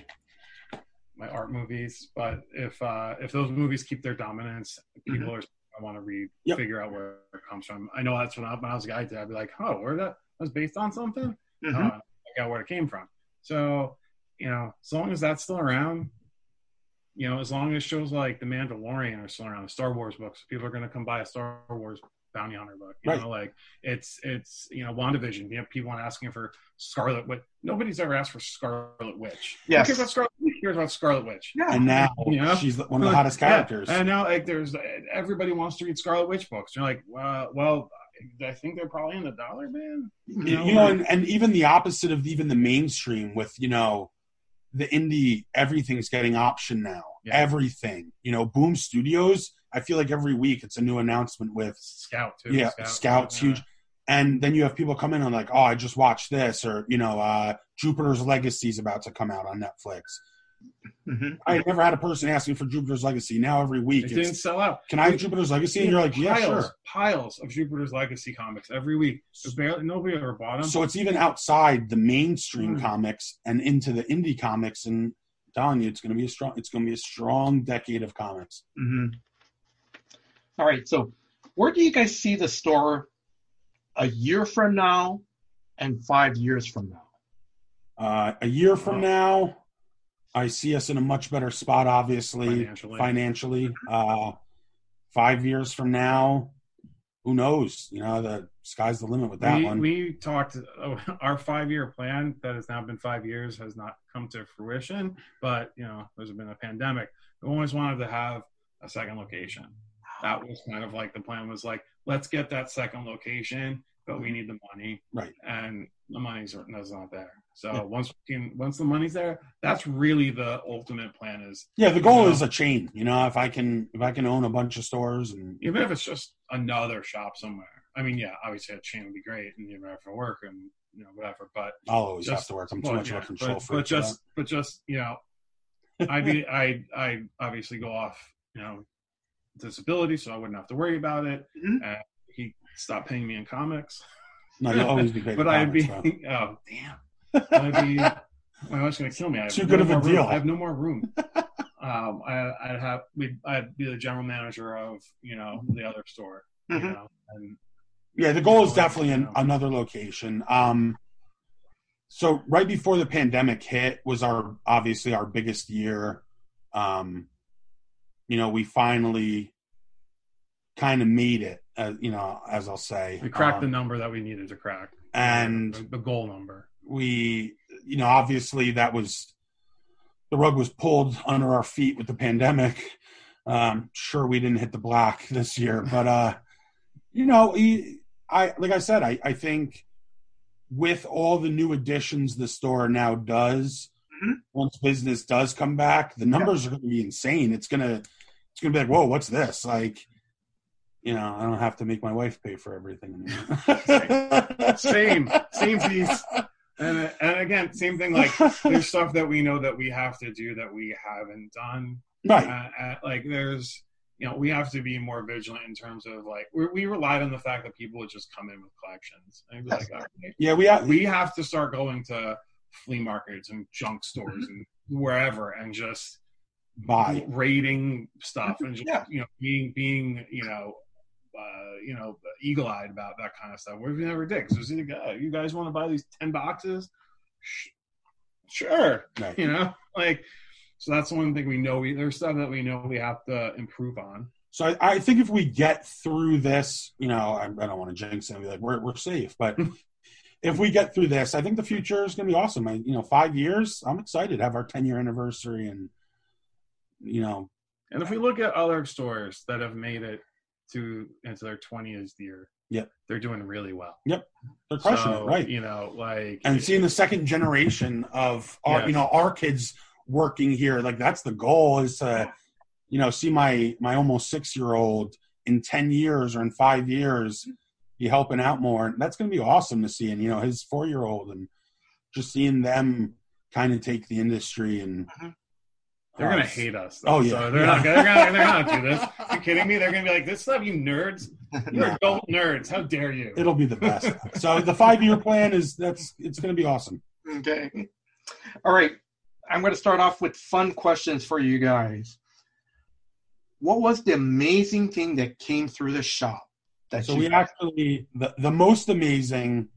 my art movies, but if uh, if those movies keep their dominance, people are I want to read, Yep. figure out where it comes from. I know that's when I, when I was a guy, I'd be like, oh, where that was based on something. Mhm. Uh, figure out where it came from. So you know, as long as that's still around, you know, as long as shows like The Mandalorian are still around, the Star Wars books, people are going to come buy a Star Wars bounty hunter book. You Right. know, like it's it's you know, WandaVision. You have people are asking for Scarlet Witch. Nobody's ever asked for Scarlet Witch. Yes. Who cares about Scarlet Witch? Who cares about Scarlet Witch? Yeah. And now Yeah. she's one of the hottest characters. Yeah. And now like there's everybody wants to read Scarlet Witch books. You're like, well, well, I think they're probably in the dollar bin. you know, and, and even the opposite of even the mainstream with, you know, the indie, everything's getting option now. Yeah. Everything. You know, Boom Studios, I feel like every week it's a new announcement with, Scout too. yeah, Scout's huge. And then you have people come in and like, oh, I just watched this, or, you know, uh, Jupiter's Legacy is about to come out on Netflix. Mhm. I never had a person asking for Jupiter's Legacy. Now every week, It it's, didn't sell out. can I have Jupiter's Legacy? And you're like, yeah, piles, sure. piles of Jupiter's Legacy comics every week. There's barely nobody ever bought them. So it's even outside the mainstream Mm. comics and into the indie comics. And I'm telling you, it's going to be a strong. It's going to be a strong decade of comics. Mhm. All right. So, where do you guys see the store a year from now and five years from now? Uh, a year from Wow. now, I see us in a much better spot. Obviously, Financially. financially. Uh, five years from now, who knows? You know, the sky's the limit with that we, one. we talked oh, our five year plan that has now been five years has not come to fruition but you know there's been a pandemic we always wanted to have a second location that was kind of like the plan was like let's get that second location but we need the money Right. and the money's not there so once we can once the money's there that's really the ultimate plan is yeah, the goal you know, is a chain. You know, if I can, if I can own a bunch of stores and even if it's just another shop somewhere i mean yeah obviously a chain would be great and you know for work and you know whatever but I'll always have to work. I'm too Well, much yeah, of a control but, freak. but just but just you know i be i i obviously go off you know disability so i wouldn't have to worry about it Mhm. uh, he stopped paying me in comics no, you'll always be paid. but i'd be though. oh damn be my wife's gonna kill me I have Too no good of a more room. deal. i have no more room um I, i'd have we'd i'd be the general manager of you know the other store you Mhm. know and Yeah, the goal is definitely you an, know. another location. Um, so right before the pandemic hit was our obviously our biggest year. Um, you know, we finally kind of made it. Uh, you know, as I'll say, we cracked the Um, number that we needed to crack and the, the goal number we, you know, obviously that was the rug was pulled under our feet with the pandemic. Um, sure, we didn't hit the black this year, but uh, you know, I like I said, I, I think with all the new additions the store now does, Mhm. once business does come back, the numbers are going to be insane. It's gonna it's gonna be like, whoa, what's this? Like, you know, I don't have to make my wife pay for everything. Same, same piece. And and again, same thing. Like there's stuff that we know that we have to do that we haven't done. right. Uh, uh, like there's, you know, we have to be more vigilant in terms of like we we relied on the fact that people would just come in with collections. And it'd be like. Yeah, we have, we have to start going to flea markets and junk stores and wherever and just buy. rating stuff and just Yeah. you know being being you know uh, you know eagle eyed about that kind of stuff. We've never did because either guy, you guys want to buy these ten boxes, Sh- sure, Right. you know like. So that's one thing we know. We there's stuff that we know we have to improve on. So I, I think if we get through this, you know, I, I don't want to jinx it and be like we're we're safe, but if we get through this, I think the future is going to be awesome. I, you know, five years, I'm excited to have our 10 year anniversary, and you know, And if we look at other stores that have made it to into their 20th year, Yep. they're doing really well. Yep. They're crushing so, it, right? You know, like And seeing the second generation of our, Yes. you know, our kids working here, like that's the goal is to, you know, see my my almost six year old in 10 years or in five years mm-hmm. be helping out more. And that's going to be awesome to see. And, you know, his four year old and just seeing them kind of take the industry and mm-hmm. They're gonna hate us. Oh, yeah. so they're Yeah. not. They're gonna. They're not do this. Are you kidding me? They're gonna be like, "This stuff, you nerds. You're Nah. adult nerds. How dare you?" It'll be the best. so the five year plan is that's it's going to be awesome. Okay. All right. I'm going to start off with fun questions for you guys. What was the amazing thing that came through the shop? That So you we actually the the most amazing,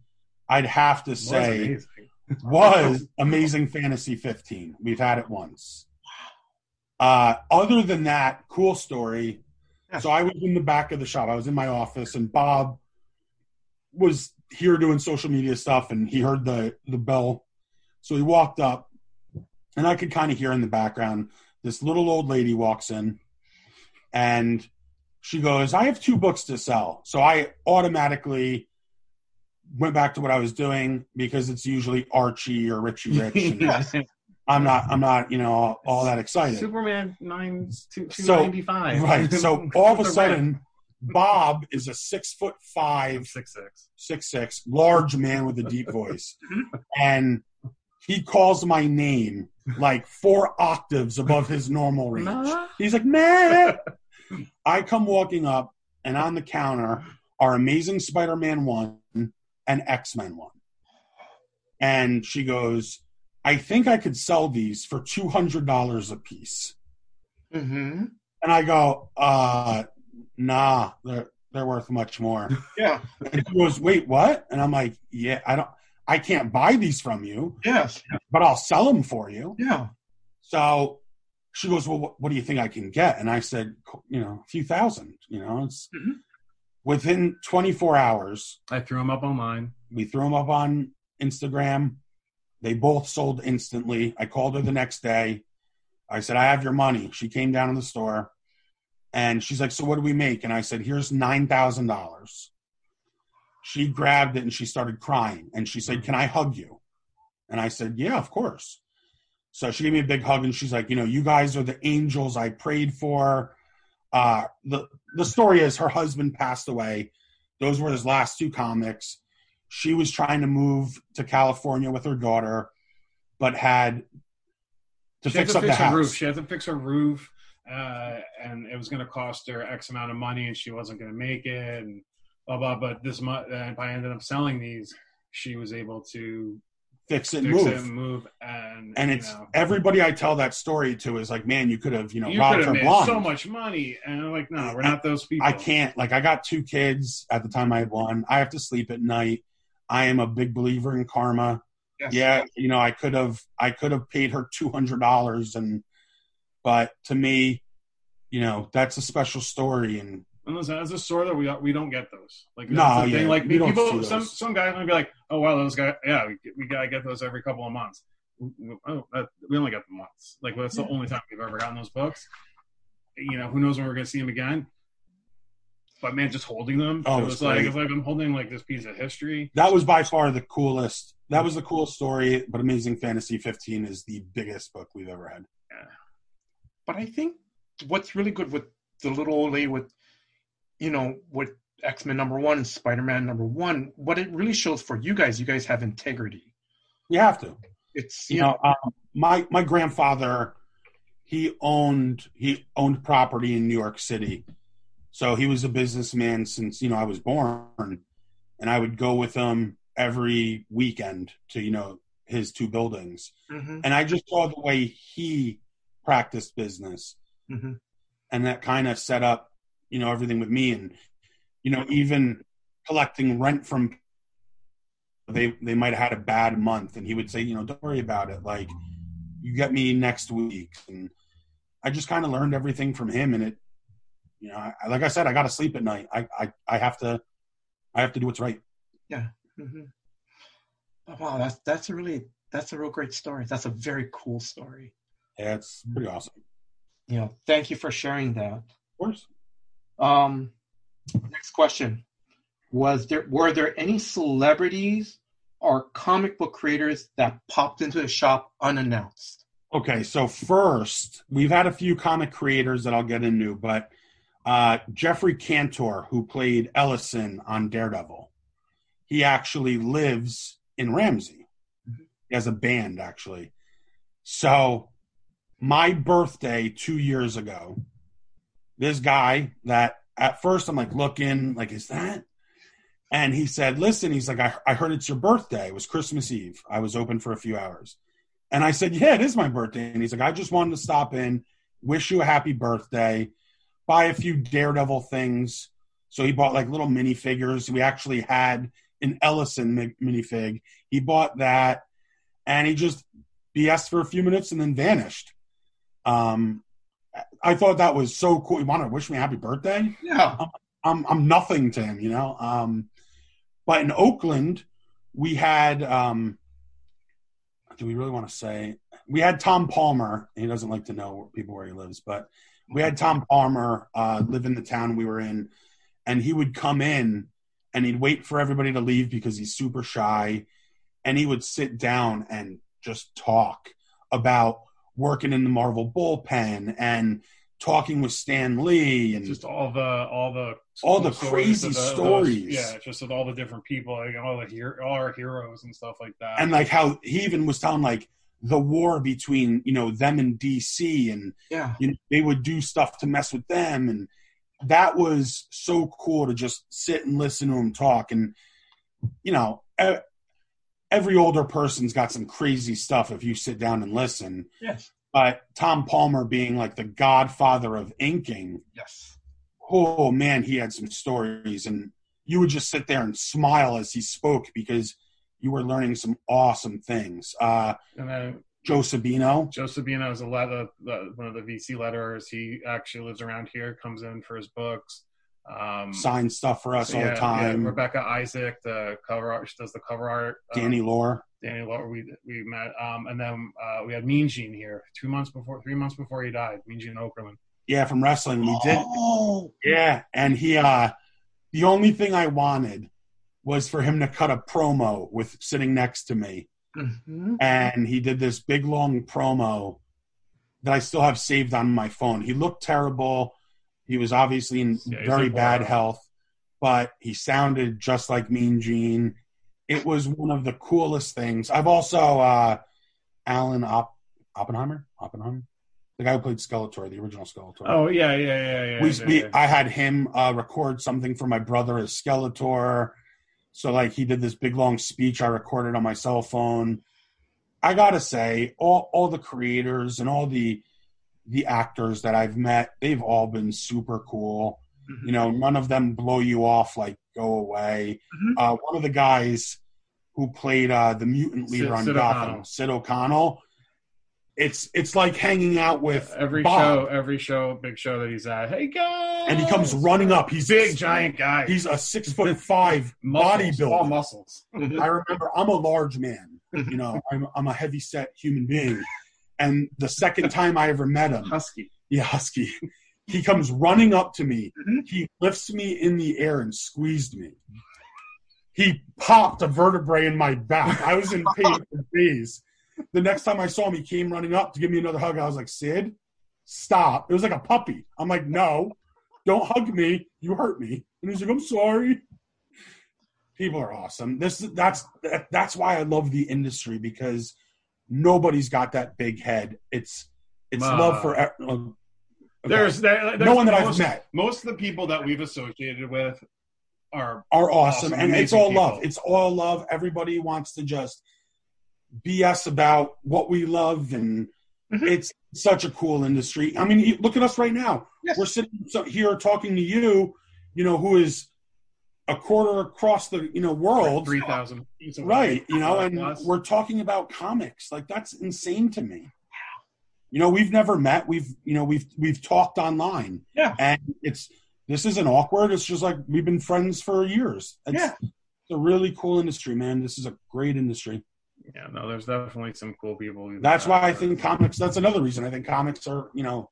I'd have to Was say, amazing. was Amazing Fantasy 15. We've had it once. Uh, other than that, cool story. Yeah. So I was in the back of the shop. I was in my office, and Bob was here doing social media stuff, and he heard the the bell. So he walked up, and I could kind of hear in the background this little old lady walks in, and she goes, "I have two books to sell." So I automatically went back to what I was doing because it's usually Archie or Richie Rich. and I'm not, I'm not, you know, all, all that excited. Superman nine two two So- ninety five. Right. So all of a sudden, Bob is a six foot five, six six. six six, large man with a deep voice, and he calls my name like four octaves above his normal range. Nah. He's like, Matt. I come walking up, and on the counter are Amazing Spider Man 1 and X Men 1. And she goes, I think I could sell these for $200 a piece. Mm-hmm. And I go, uh, nah, they're, they're worth much more. Yeah. And she goes, wait, what? And I'm like, yeah, I don't, I can't buy these from you, Yes. but I'll sell them for you. Yeah. So she goes, well, what, what do you think I can get? And I said, you know, a few thousand, you know, it's Mhm. within 24 hours, I threw them up online. we threw them up on Instagram. They both sold instantly. I called her the next day. I said, I have your money. She came down to the store and she's like, So what do we make? And I said, Here's $9,000. She grabbed it and she started crying. And she said, Can I hug you? And I said, Yeah, of course. So she gave me a big hug and she's like, You know, you guys are the angels I prayed for. Uh, the, the story is her husband passed away. Those were his last two comics she was trying to move to California with her daughter, but had to she had fix to up fix the her house. roof. She had to fix her roof, uh, and it was going to cost her X amount of money, and she wasn't going to make it, and blah blah. But this month, if I ended up selling these, she was able to fix it and fix move. it and move, and and it's know, everybody I tell that story to is like, man, you could have, you know, you robbed her blind. so much money, and I'm like, no, we're not those people. I can't. Like, I got two kids at the time I had one. I have to sleep at night. I am a big believer in karma. Yes. Yeah, you know, I could have, I could have paid her two hundred dollars, and but to me, you know, that's a special story, and And listen, as a store that we we don't get those. Like No, yeah, thing. Like we don't people, some some guys might be like, oh wow, those guys, yeah, we, we gotta get those every couple of months. Oh, that, we only get them once. Like that's the only time we've ever gotten those books. You know, who knows when we're gonna see them again? But man, just holding them, Oh, it it's was like it's like I'm holding like this piece of history. that was by far the coolest. That was the coolest story. But Amazing Fantasy 15 is the biggest book we've ever had. But I think what's really good with the little old lady with, you know, with X Men number one, Spider Man number one, what it really shows for you guys, you guys have integrity. You have to. It's you know um, my my grandfather he owned he owned property in new york city so he was a businessman since you know i was born and i would go with him every weekend to you know his two buildings. Mhm, and i just saw the way he practiced business. Mhm. and that kind of set up you know everything with me. And you know even collecting rent from they they might have had a bad month and he would say you know don't worry about it. Like you get me next week. And i just kind of learned everything from him and it you know I, like i said i gotta sleep at night I, I i have to i have to do what's right yeah Mhm. Oh, wow, that's that's a really that's a real great story. That's a very cool story. yeah it's pretty awesome You know, thank you for sharing that. of course Um, next question: Was there were there any celebrities or comic book creators that popped into the shop unannounced? Okay, so first, we've had a few comic creators that I'll get into, but uh, Geoffrey Cantor, who played Ellison on Daredevil, he actually lives in Ramsey. He has a band, actually. So, my birthday two years ago, this guy that at first I'm like looking, like, is that? And he said, listen, he's like, I, I heard it's your birthday. It was Christmas Eve. I was open for a few hours. And I said, Yeah, it is my birthday. And he's like, I just wanted to stop in, wish you a happy birthday, buy a few Daredevil things. So he bought like little minifigures. We actually had an Ellison mi- minifig. He bought that and he just BS for a few minutes and then vanished. Um, I thought that was so cool. He wanted to wish me a happy birthday. Yeah. I'm I'm nothing to him, you know. Um, but in Oakland, we had. Um, do we really want to say we had Tom Palmer? He doesn't like to know people where he lives, but we had Tom Palmer uh, live in the town we were in, and he would come in and he'd wait for everybody to leave because he's super shy, and he would sit down and just talk about working in the Marvel bullpen and talking with Stan Lee and just all the all the All the crazy the- stories. yeah, just with all the different people, like all the hero, all our heroes and stuff like that. and like how he even was telling like the war between you know them and DC and Yeah. you know, they would do stuff to mess with them and that was so cool to just sit and listen to him talk and you know every older person's got some crazy stuff if you sit down and listen Yes. but Tom Palmer being like the godfather of inking Yes. oh man he had some stories and you would just sit there and smile as he spoke because you were learning some awesome things uh and then Joe Sabino Joe Sabino is a letter, one of the VC letterers. He actually lives around here, comes in for his books. Um, signed stuff for us so all yeah, the yeah, time Rebecca Isaac, the cover art, she does the cover art. um, Danny Lore Danny Laura, we we met, um, and then uh, we had Mean Gene here two months before, three months before he died. Mean Gene Okerlund. yeah from wrestling we did Oh. Yeah, and he uh the only thing I wanted was for him to cut a promo with sitting next to me. Mhm. And he did this big long promo that I still have saved on my phone. He looked terrible. He was obviously in Yeah, very bad health, but he sounded just like Mean Gene. It was one of the coolest things. I've also uh Alan Opp- Oppenheimer? Oppenheimer? The guy who played Skeletor, the original Skeletor Oh yeah, yeah, yeah, yeah. we, yeah, we yeah. I had him uh, record something for my brother as Skeletor. So like he did this big long speech I recorded on my cell phone. I gotta say, all all the creators and all the the actors that I've met, they've all been super cool. Mm-hmm. You know, none of them blow you off like go away. Mhm. Uh, one of the guys who played uh, the mutant leader Sid- on Sid Gotham, O'Connell. Sid O'Connell. It's it's like hanging out with every Bob. show, every show, big show that he's at. Hey guys, and he comes running up. He's big giant guy. He's a six foot five Muscles, all muscles. I remember I'm a large man. You know, I'm I'm a heavy set human being. And the second time I ever met him, Husky. yeah, husky, he comes running up to me. Mhm. He lifts me in the air and squeezed me. He popped a vertebrae in my back. I was in pain for days. The next time I saw him, he came running up to give me another hug. I was like, Sid, stop. It was like a puppy. I'm like, no, don't hug me. You hurt me. And he's like, I'm sorry. People are awesome. This that's that, that's why I love the industry because nobody's got that big head. It's it's Uh, love for uh, okay. There's, there, there's no one that most, I've met Most of the people that we've associated with are are awesome, Awesome, and it's all love. It's all love. Everybody wants to just BS about what we love, and Mm-hmm. Mhm. it's such a cool industry. I mean, look at us right now. Yes. We're sitting here talking to you, you know, who is a quarter across the you know world, three thousand. right? You know, and Plus. we're talking about comics. Like that's insane to me. You know, we've never met. We've you know we've we've talked online. Yeah. and it's this isn't awkward. It's just like we've been friends for years. It's, Yeah. it's a really cool industry, man. This is a great industry. Yeah, no, there's definitely some cool people. That's why I think comics. That's another reason I think comics are you know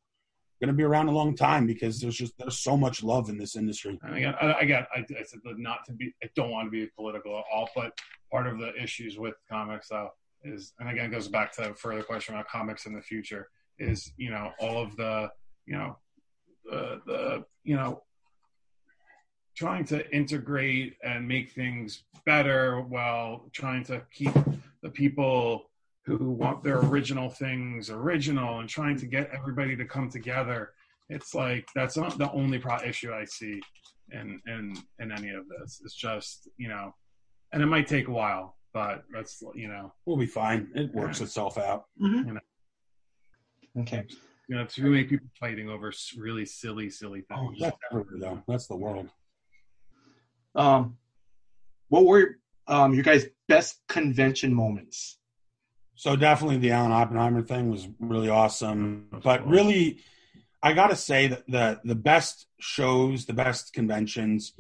going to be around a long time because there's just there's so much love in this industry. And again, I, again, I, I said not to be. I don't want to be political at all, but part of the issues with comics, though, is, and again, it goes back to a further question about comics in the future. Is you know all of the you know the the you know trying to integrate and make things better while trying to keep the people who want their original things original and trying to get everybody to come together it's like that's not the only pro issue I see in in in any of this. It's just you know, and it might take a while, but that's you know, We'll be fine. It works Yeah. itself out. Okay. you know, too many people fighting over really silly, silly Oh, things. that's everywhere though. That's the world. Um, what were um your guys' best convention moments? So definitely the Alan Oppenheimer thing was really awesome. That's But cool. really, I got to say that the the best shows, the best conventions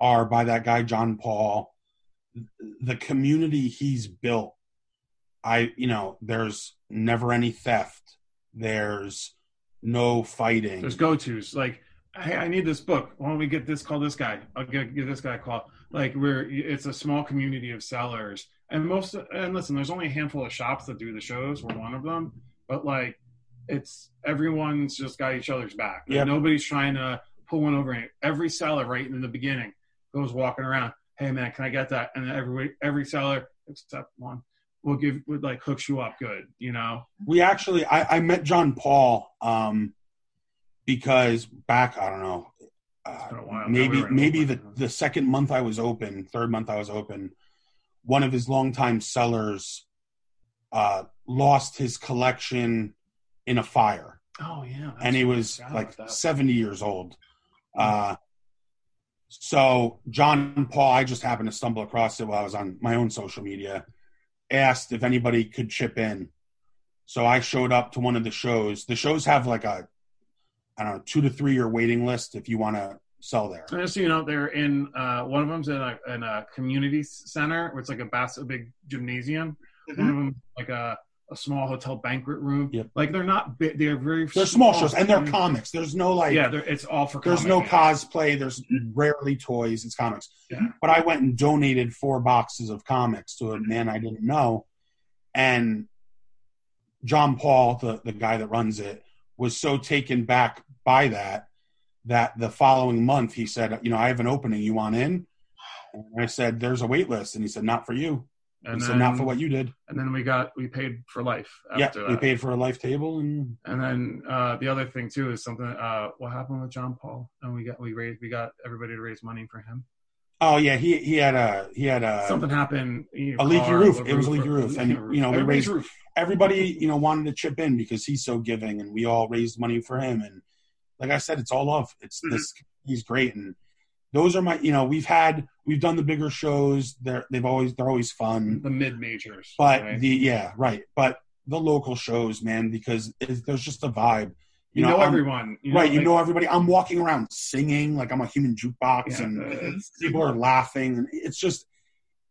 are by that guy John Paul. The community he's built, I you know, there's never any theft. There's no fighting. There's go tos like, hey, I need this book. Why don't we get this? Call this guy. I'll get give this guy a call. Like we're it's a small community of sellers, and most and listen, there's only a handful of shops that do the shows. We're one of them, but like it's everyone's just got each other's back. Like, Yep. Nobody's trying to pull one over. Every seller, right in the beginning, goes walking around. Hey man, can I get that? And every every seller except one will give would like hooks you up good. You know. We actually, I, I met John Paul um, because back, I don't know, uh, been a while. maybe We were in maybe the, the second month I was open, third month I was open, one of his longtime sellers uh, lost his collection in a fire, Oh yeah. and he was like 70 years old. Uh, so John Paul, I just happened to stumble across it while I was on my own social media, asked if anybody could chip in. So I showed up to one of the shows. The shows have like a, I don't know, two to three year waiting list if you want to sell there. And just so you know, they're in uh, one of them's in a, in a community center, where it's like a, bas- a big gymnasium. One of them like a, a small hotel banquet room. Yep. Like they're not big. They're very. They're small shows and they're comics. There's no like, Yeah, they're, it's all for. there's comic. no cosplay. There's rarely toys. It's comics. Yeah. But I went and donated four boxes of comics to a man I didn't know, and John Paul, the the guy that runs it, was so taken back by that that the following month he said, "You know, I have an opening. You want in?" And I said, "There's a wait list," and he said, "Not for you." And he then, said, "Not for what you did." And then we got we paid for life. Yeah, we that. paid for a life table, and And then uh, the other thing too is something. Uh, what happened with John Paul? And we got we raised we got everybody to raise money for him. oh yeah, he he had a he had a something happened. you know, a leaky car, roof. It was a leaky roof. And, you know, we raised- everybody you know wanted to chip in because he's so giving and we all raised money for him and like i said it's all love it's Mm-hmm. this he's great and those are my you know we've had we've done the bigger shows they're they've always they're always fun the mid majors. but right? the yeah right but the local shows man because there's just a vibe you know, I'm- everyone. You right you like- know everybody i'm walking around singing like i'm a human jukebox Yeah, and people are laughing and it's just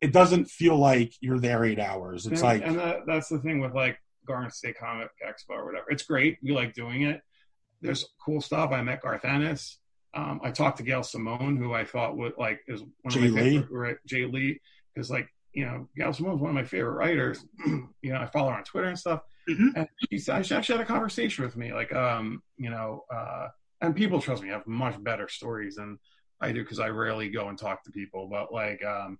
it doesn't feel like you're there eight hours it's and, like and that, that's the thing with like Garden State Comic Expo or whatever. It's great. We like doing it. There's cool stuff. I met Garth Ennis. Um, I talked to Gail Simone, who I thought would like is one Jay of my Lee? favorite. Right, Jae Lee, because like you know Gail Simone's one of my favorite writers. you know, I follow her on Twitter and stuff. Mhm. And she, she actually had a conversation with me, like um, you know, uh, and people trust me have much better stories than I do because I rarely go and talk to people. But like um,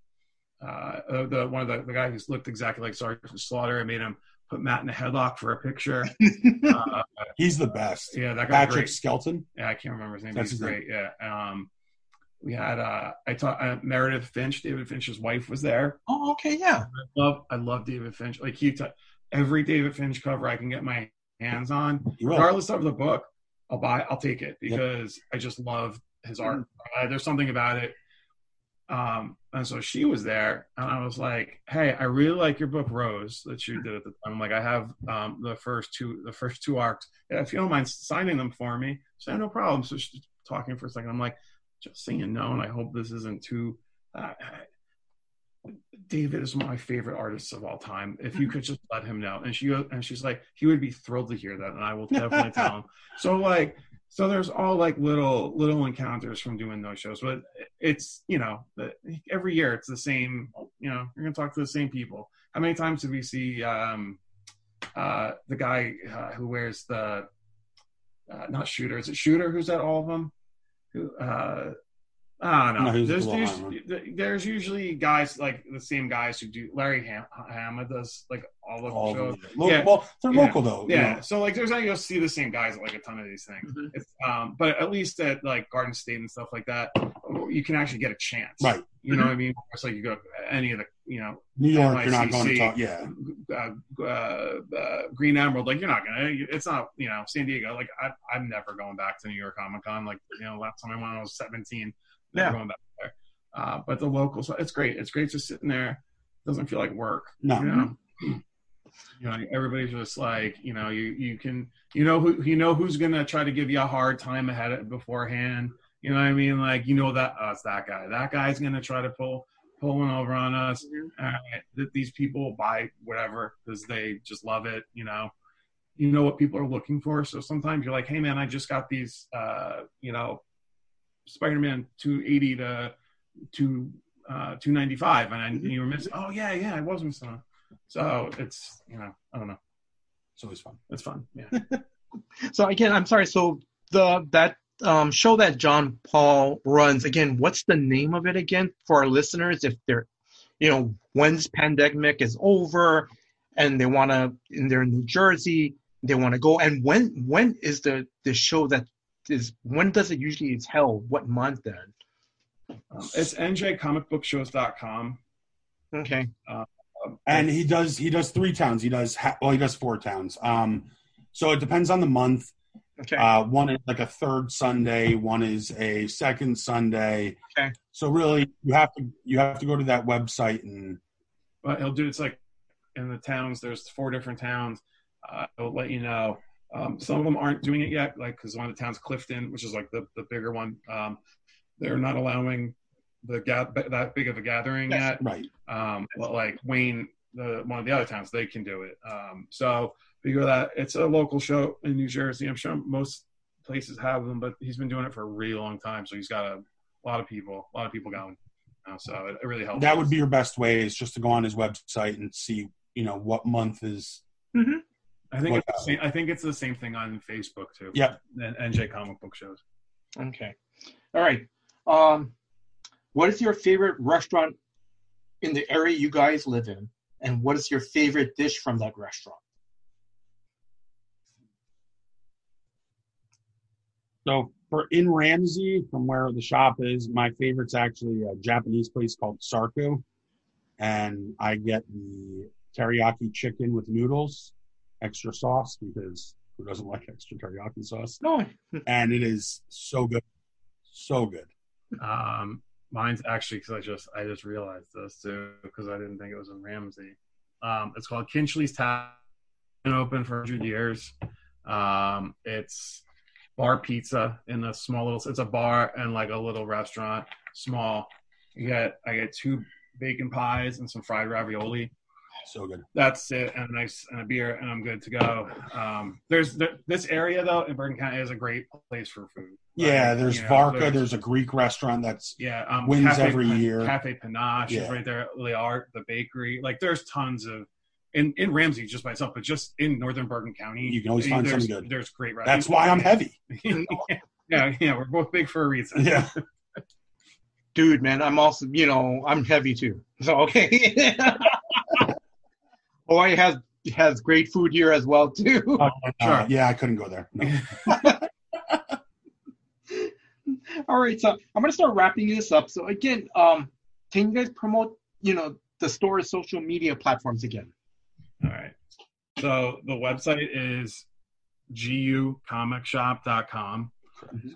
uh, the one of the, the guy who's looked exactly like Sergeant Slaughter, I made him put Matt in a headlock for a picture. uh, he's the best yeah, that guy. patrick Great. Skelton Yeah, I can't remember his name. That's He's great. Yeah. Um, we had uh, I taught uh, Meredith Finch. David Finch's wife was there. Oh, okay, yeah. I love I love David Finch. Like he, t- every David Finch cover I can get my hands on, regardless of the book, I'll buy. I'll take it because I just love his art. Uh, there's something about it. Um, and so she was there, and I was like, "Hey, I really like your book, Rose, that you did at the time. I'm like, I have um, the first two, the first two arcs. Yeah, if you don't mind signing them for me, so no problem." So she's talking for a second. I'm like, "Just so you know, and I hope this isn't too." Uh, David is one of my favorite artists of all time. If you could just let him know, and she and she's like, he would be thrilled to hear that, and I will definitely tell him. So like, so there's all like little little encounters from doing those shows, but it's you know every year it's the same. You know, you're gonna talk to the same people. How many times did we see um, uh, the guy uh, who wears the uh, not shooter? Is it shooter who's at all of them? Who uh, I don't No, know. who's there's, there's, there's usually guys like the same guys who do. Larry Ham- Hama does like all of All the shows. the, lo- Yeah. Well, they're Yeah. local though. you Yeah, so like there's not you'll see the same guys at like a ton of these things. Mhm. It's, um, but at least at like Garden State and stuff like that, you can actually get a chance. Right. You know what I mean? It's like you go to any of the you know New York, you're not going to NYCC. talk. Yeah. uh, uh, uh, Green Emerald. Like you're not gonna. It's not you know San Diego. Like I, I'm never going back to New York Comic Con. Like you know last time I went I was 17. Never Yeah. going back there. Uh, but the locals, it's great. It's great just sitting there. Doesn't feel like work. No. You know. You know, everybody's just like, you know, you you can, you know who you know who's gonna try to give you a hard time ahead of beforehand. You know what I mean? Like, you know that us, it's that guy. That guy's gonna try to pull pull one over on us. All right, that these people buy whatever because they just love it. You know, you know what people are looking for. So sometimes you're like, hey man, I just got these, uh, you know, Spider-Man 280 to to uh, 295, and I, you were missing. Oh yeah, yeah, I was missing. one. So it's you know, I don't know. It's always fun. It's fun. Yeah. So again, I'm sorry. So the that um, show that John Paul runs again, what's the name of it again for our listeners? If they're, you know, when's pandemic is over, and they want to, and they're in New Jersey, they want to go. And when when is the the show that is when does it usually is held? What month then? Um, it's njcomicbookshows.com. Okay. and he does he does three towns. He does ha- well, he does four towns. Um, so it depends on the month. Okay. Uh, one is like a third Sunday, one is a second Sunday. Okay. So really, you have to you have to go to that website and But he'll do it's like in the towns. There's four different towns. Uh, he'll let you know. Um, some of them aren't doing it yet, like because one of the towns, Clifton, which is like the the bigger one, um, they're not allowing the ga- that big of a gathering Yes. yet. right. Um, but like Wayne, the one of the other towns, they can do it. Um, so we go that it's a local show in New Jersey. I'm sure most places have them, but he's been doing it for a really long time, so he's got a lot of people, a lot of people going. Uh, so it, it really helps. That would be your best way is just to go on his website and see you know what month is. I think it's the same, I think it's the same thing on Facebook too. Yeah. And NJ comic book shows. Okay. All right. Um, what is your favorite restaurant in the area you guys live in, and what is your favorite dish from that restaurant? So for in Ramsey, from where the shop is, my favorite's actually a Japanese place called Sarku, and I get the teriyaki chicken with noodles, extra sauce because who doesn't like extra teriyaki sauce? No. And it is so good, so good. Um, mine's actually because I just I just realized this too because I didn't think it was in Ramsey. Um, it's called Kinchley's Tavern. Been open for 100 years. Um, it's bar pizza in a small little. It's a bar and like a little restaurant, small. You get I get two bacon pies and some fried ravioli. So good. That's it, and a nice and a beer, and I'm good to go. Um, there's there, this area though in Bergen County is a great place for food. Yeah, Like, there's you know, Varka. There's a Greek restaurant that's yeah, um, wins Cafe every year. Cafe Panache Yeah. is right there. Le Art, the bakery. Like, there's tons of in in Ramsey just by itself, but just in Northern Bergen County, You can always find something good. There's great. that's why I'm heavy. yeah, yeah, we're both big for a reason. Yeah. Dude, man, I'm also, you know, I'm heavy too. So okay. Hawaii has has great food here as well too. Uh, yeah, I couldn't go there. No. All right, so I'm gonna start wrapping this up. So again, um, can you guys promote, you know, the store's social media platforms again? All right. So the website is gucomicshop.com.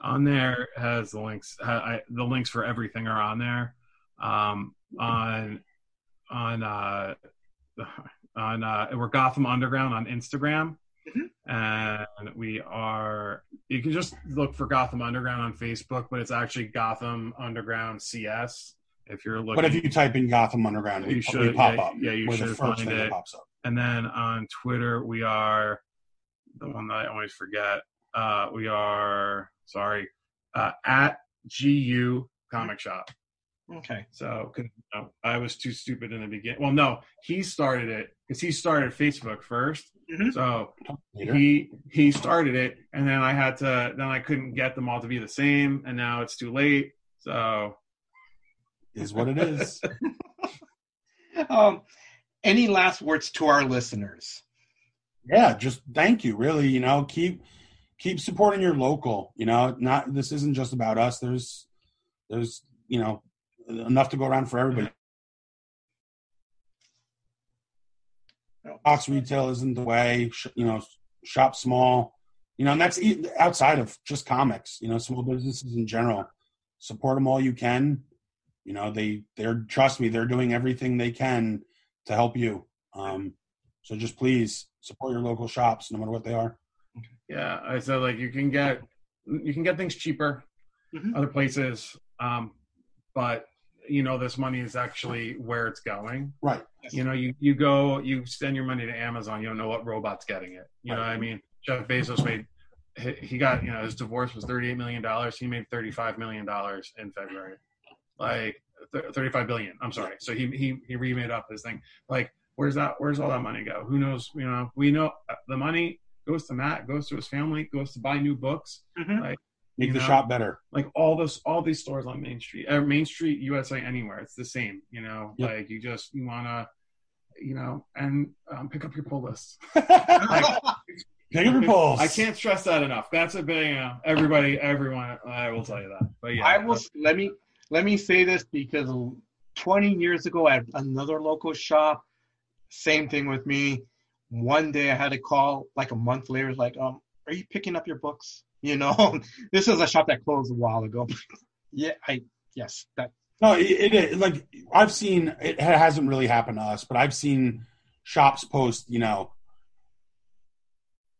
On there has the links. ha- I, the links for everything are on there. Um, on on uh, on uh, we're Gotham Underground on Instagram, and we are. You can just look for Gotham Underground on Facebook, but it's actually Gotham Underground CS. If you're looking, But if you type in Gotham Underground, You should, pop yeah, up. yeah, you should first find thing that it. pops up. And then on Twitter, we are the one that I always forget. Uh, we are sorry uh, at GU Comic Shop. Okay. So you know, I was too stupid in the beginning. Well, no, he started it because he started Facebook 1st Mhm. So Later. he he started it, and then I had to. Then I couldn't get them all to be the same, and now it's too late. So is what it is. Um, any last words to our listeners? yeah, just thank you. Really, you know, keep keep supporting your local. You know, not this isn't just about us. There's there's you know enough to go around for everybody. Box retail isn't the way. You know, shop small. You know, and that's e- outside of just comics. You know, small businesses in general. Support them all you can. You know, they they're trust me, they're doing everything they can to help you. Um, so just please support your local shops, no matter what they are. Yeah, I said like you can get you can get things cheaper Mhm. other places, um, but you know this money is actually where it's going. Right. You know, you you go you send your money to Amazon, you don't know what robot's getting it. You know what I mean? Jeff Bezos made he he got you know his divorce was thirty eight million dollars. He made thirty five million dollars in February, like thirty five billion. I'm sorry. So he he he remade up his thing. Like where's that? Where's all that money go? Who knows? You know, we know uh, the money goes to Matt, goes to his family, goes to buy new books. Mhm. Like Make you the know, shop better. like all those all these stores on Main Street, uh, Main Street USA, anywhere. It's the same, you know. Yep. Like you just you wanna, you know, and um, pick up your pull list. Pick up your polls. I can't stress that enough. That's a big, you know, everybody, everyone. I will tell you that. But yeah, I will let me let me say this because 20 years ago at another local shop, same thing with me. One day I had a call like a month later, like, um, are you picking up your books? You know, this is a shop that closed a while ago. yeah, I yes, that No, it, it, like I've seen it hasn't really happened to us, but I've seen shops post, you know,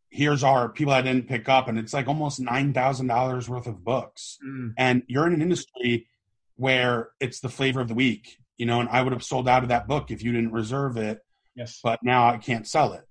here's our people I didn't pick up, and it's like almost nine thousand dollars worth of books. mm, And you're in an industry where it's the flavor of the week, you know, and I would have sold out of that book if you didn't reserve it, yes. but now I can't sell it.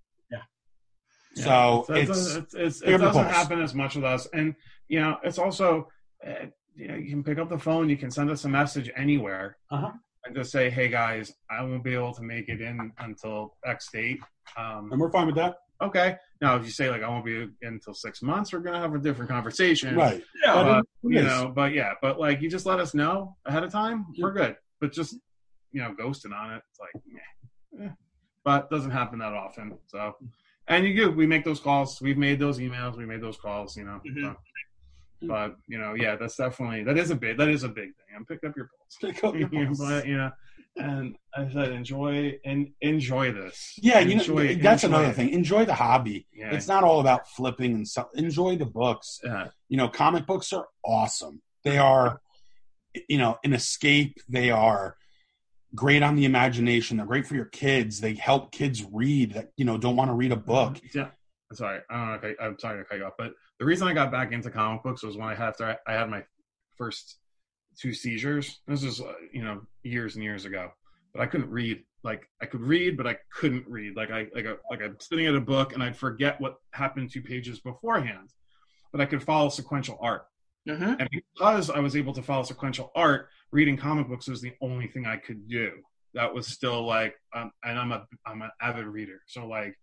Yeah. So it it's, doesn't, it's, it's, it doesn't happen as much with us, and you know, it's also uh, you, know, you can pick up the phone, you can send us a message anywhere, Uh-huh. and just say, "Hey guys, I won't be able to make it in until X date." Um, and we're fine with that. okay. Now, if you say like I won't be in until six months, we're gonna have a different conversation, Right. Yeah, But But, you know, but yeah, but like you just let us know ahead of time, we're good. But just you know, ghosting on it, it's like, meh. Eh. but it doesn't happen that often. So, and you do, we make those calls, we've made those emails, we made those calls, you know. Mhm. so. but you know, yeah, that's definitely that is a big that is a big thing. I'm pick up your pulse, Pick up your pulse. but you know, and I said enjoy and enjoy this. Yeah, you know that's enjoy another thing. Enjoy the hobby. Yeah, It's not all about flipping and so, enjoy the books. yeah, You know, comic books are awesome. They are, you know, an escape. They are great on the imagination. They're great for your kids. They help kids read that you know don't want to read a book. Yeah. I'm sorry. I don't know. I, I'm sorry to cut you off, but the reason I got back into comic books was when I had after I, I had my first two seizures. This is uh, you know years and years ago, but I couldn't read. Like I could read, but I couldn't read. Like I like a, like I'm sitting at a book and I'd forget what happened two pages beforehand, but I could follow sequential art. Mhm. And because I was able to follow sequential art, reading comic books was the only thing I could do. That was still like, um, and I'm a I'm an avid reader, so like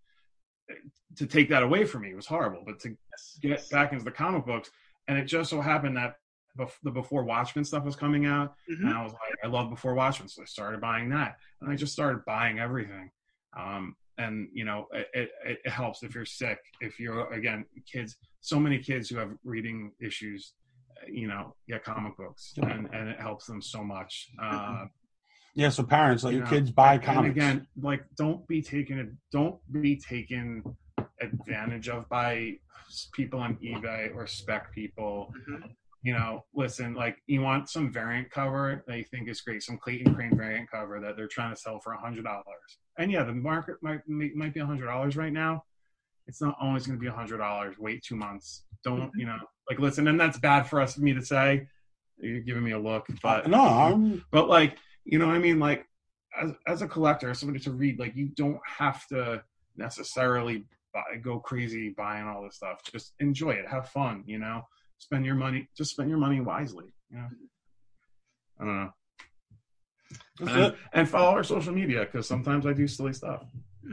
to take that away from me was horrible. But to get back into the comic books, and it just so happened that bef- the Before Watchmen stuff was coming out, Mhm. and I was like, I love Before Watchmen, so I started buying that, and I just started buying everything. Um, and you know, it, it, it helps if you're sick, if you're again kids. So many kids who have reading issues, you know, get comic books, and and it helps them so much. Uh, Yeah, so parents let You your know, kids buy and comics. again, like don't be taken don't be taken advantage of by people on eBay or spec people. Mhm. You know, listen, like you want some variant cover that you think is great, some Clayton Crain variant cover that they're trying to sell for a hundred dollars. And yeah, the market might might be a hundred dollars right now. It's not always going to be a hundred dollars. Wait two months. Don't you know? Like, listen, and that's bad for us me to say. You're giving me a look, but no, I'm, but like you know what i mean? Like as, as a collector as somebody to read like you don't have to necessarily buy, go crazy buying all this stuff. Just enjoy it. Have fun you know? Spend your money just spend your money wisely you know? I don't know. And, and follow our social media because sometimes i do silly stuff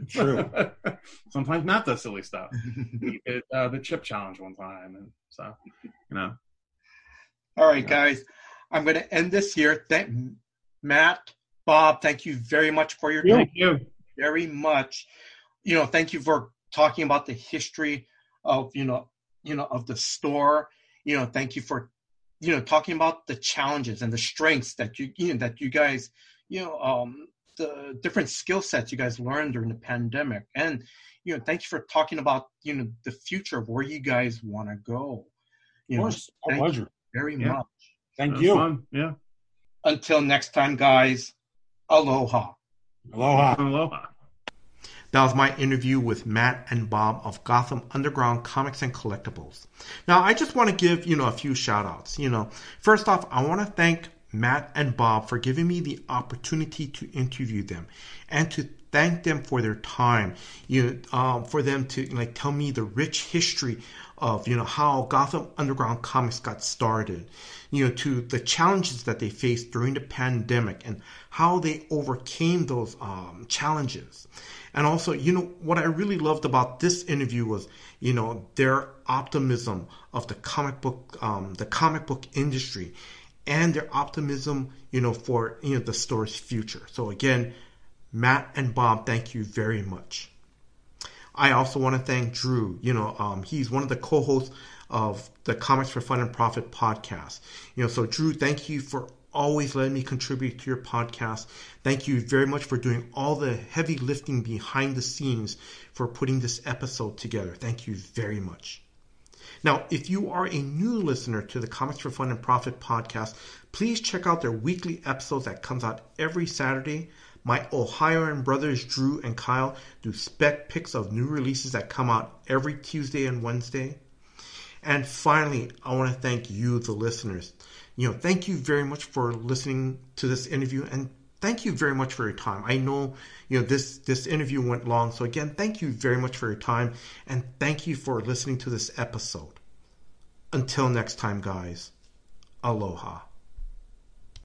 True. sometimes not the silly stuff we did uh, the chip challenge one time and so you know All right, guys. I'm going to end this here. Thank Matt, Bob. Thank you very much for your Yeah. time. thank you Very much. You know, thank you for talking about the history of you know, you know, of the store. You know, thank you for you know talking about the challenges and the strengths that you you know that you guys you know um the different skill sets you guys learned during the pandemic and you know thank you for talking about you know the future of where you guys want to go you Of course, our thank pleasure. very Yeah. much Thank you. fun. yeah until next time guys aloha Aloha. aloha That was my interview with Matt and Bob of Gotham Underground Comics and Collectibles. Now, I just want to give, you know, a few shout outs. You know, first off, I want to thank Matt and Bob for giving me the opportunity to interview them and to thank them for their time, you know, um, for them to like tell me the rich history of you know how Gotham Underground Comics got started, you know, to the challenges that they faced during the pandemic and how they overcame those um, challenges. And also, you know, what I really loved about this interview was, you know, their optimism of the comic book, um, the comic book industry, and their optimism, you know, for you know the store's future. So again, Matt and Bob, thank you very much. I also want to thank Drew. You know, um, he's one of the co-hosts of the Comics for Fun and Profit podcast. You know, so Drew, thank you for always letting me contribute to your podcast. Thank you very much for doing all the heavy lifting behind the scenes for putting this episode together. Thank you very much. Now, if you are a new listener to the Comics for Fun and Profit podcast, please check out their weekly episodes that comes out every Saturday. My Ohioan brothers Drew and Kyle do spec picks of new releases that come out every Tuesday and Wednesday. And finally, I want to thank you, the listeners you know, thank you very much for listening to this interview and thank you very much for your time. I know, you know, this this interview went long, so again, thank you very much for your time and thank you for listening to this episode. Until next time, guys. Aloha.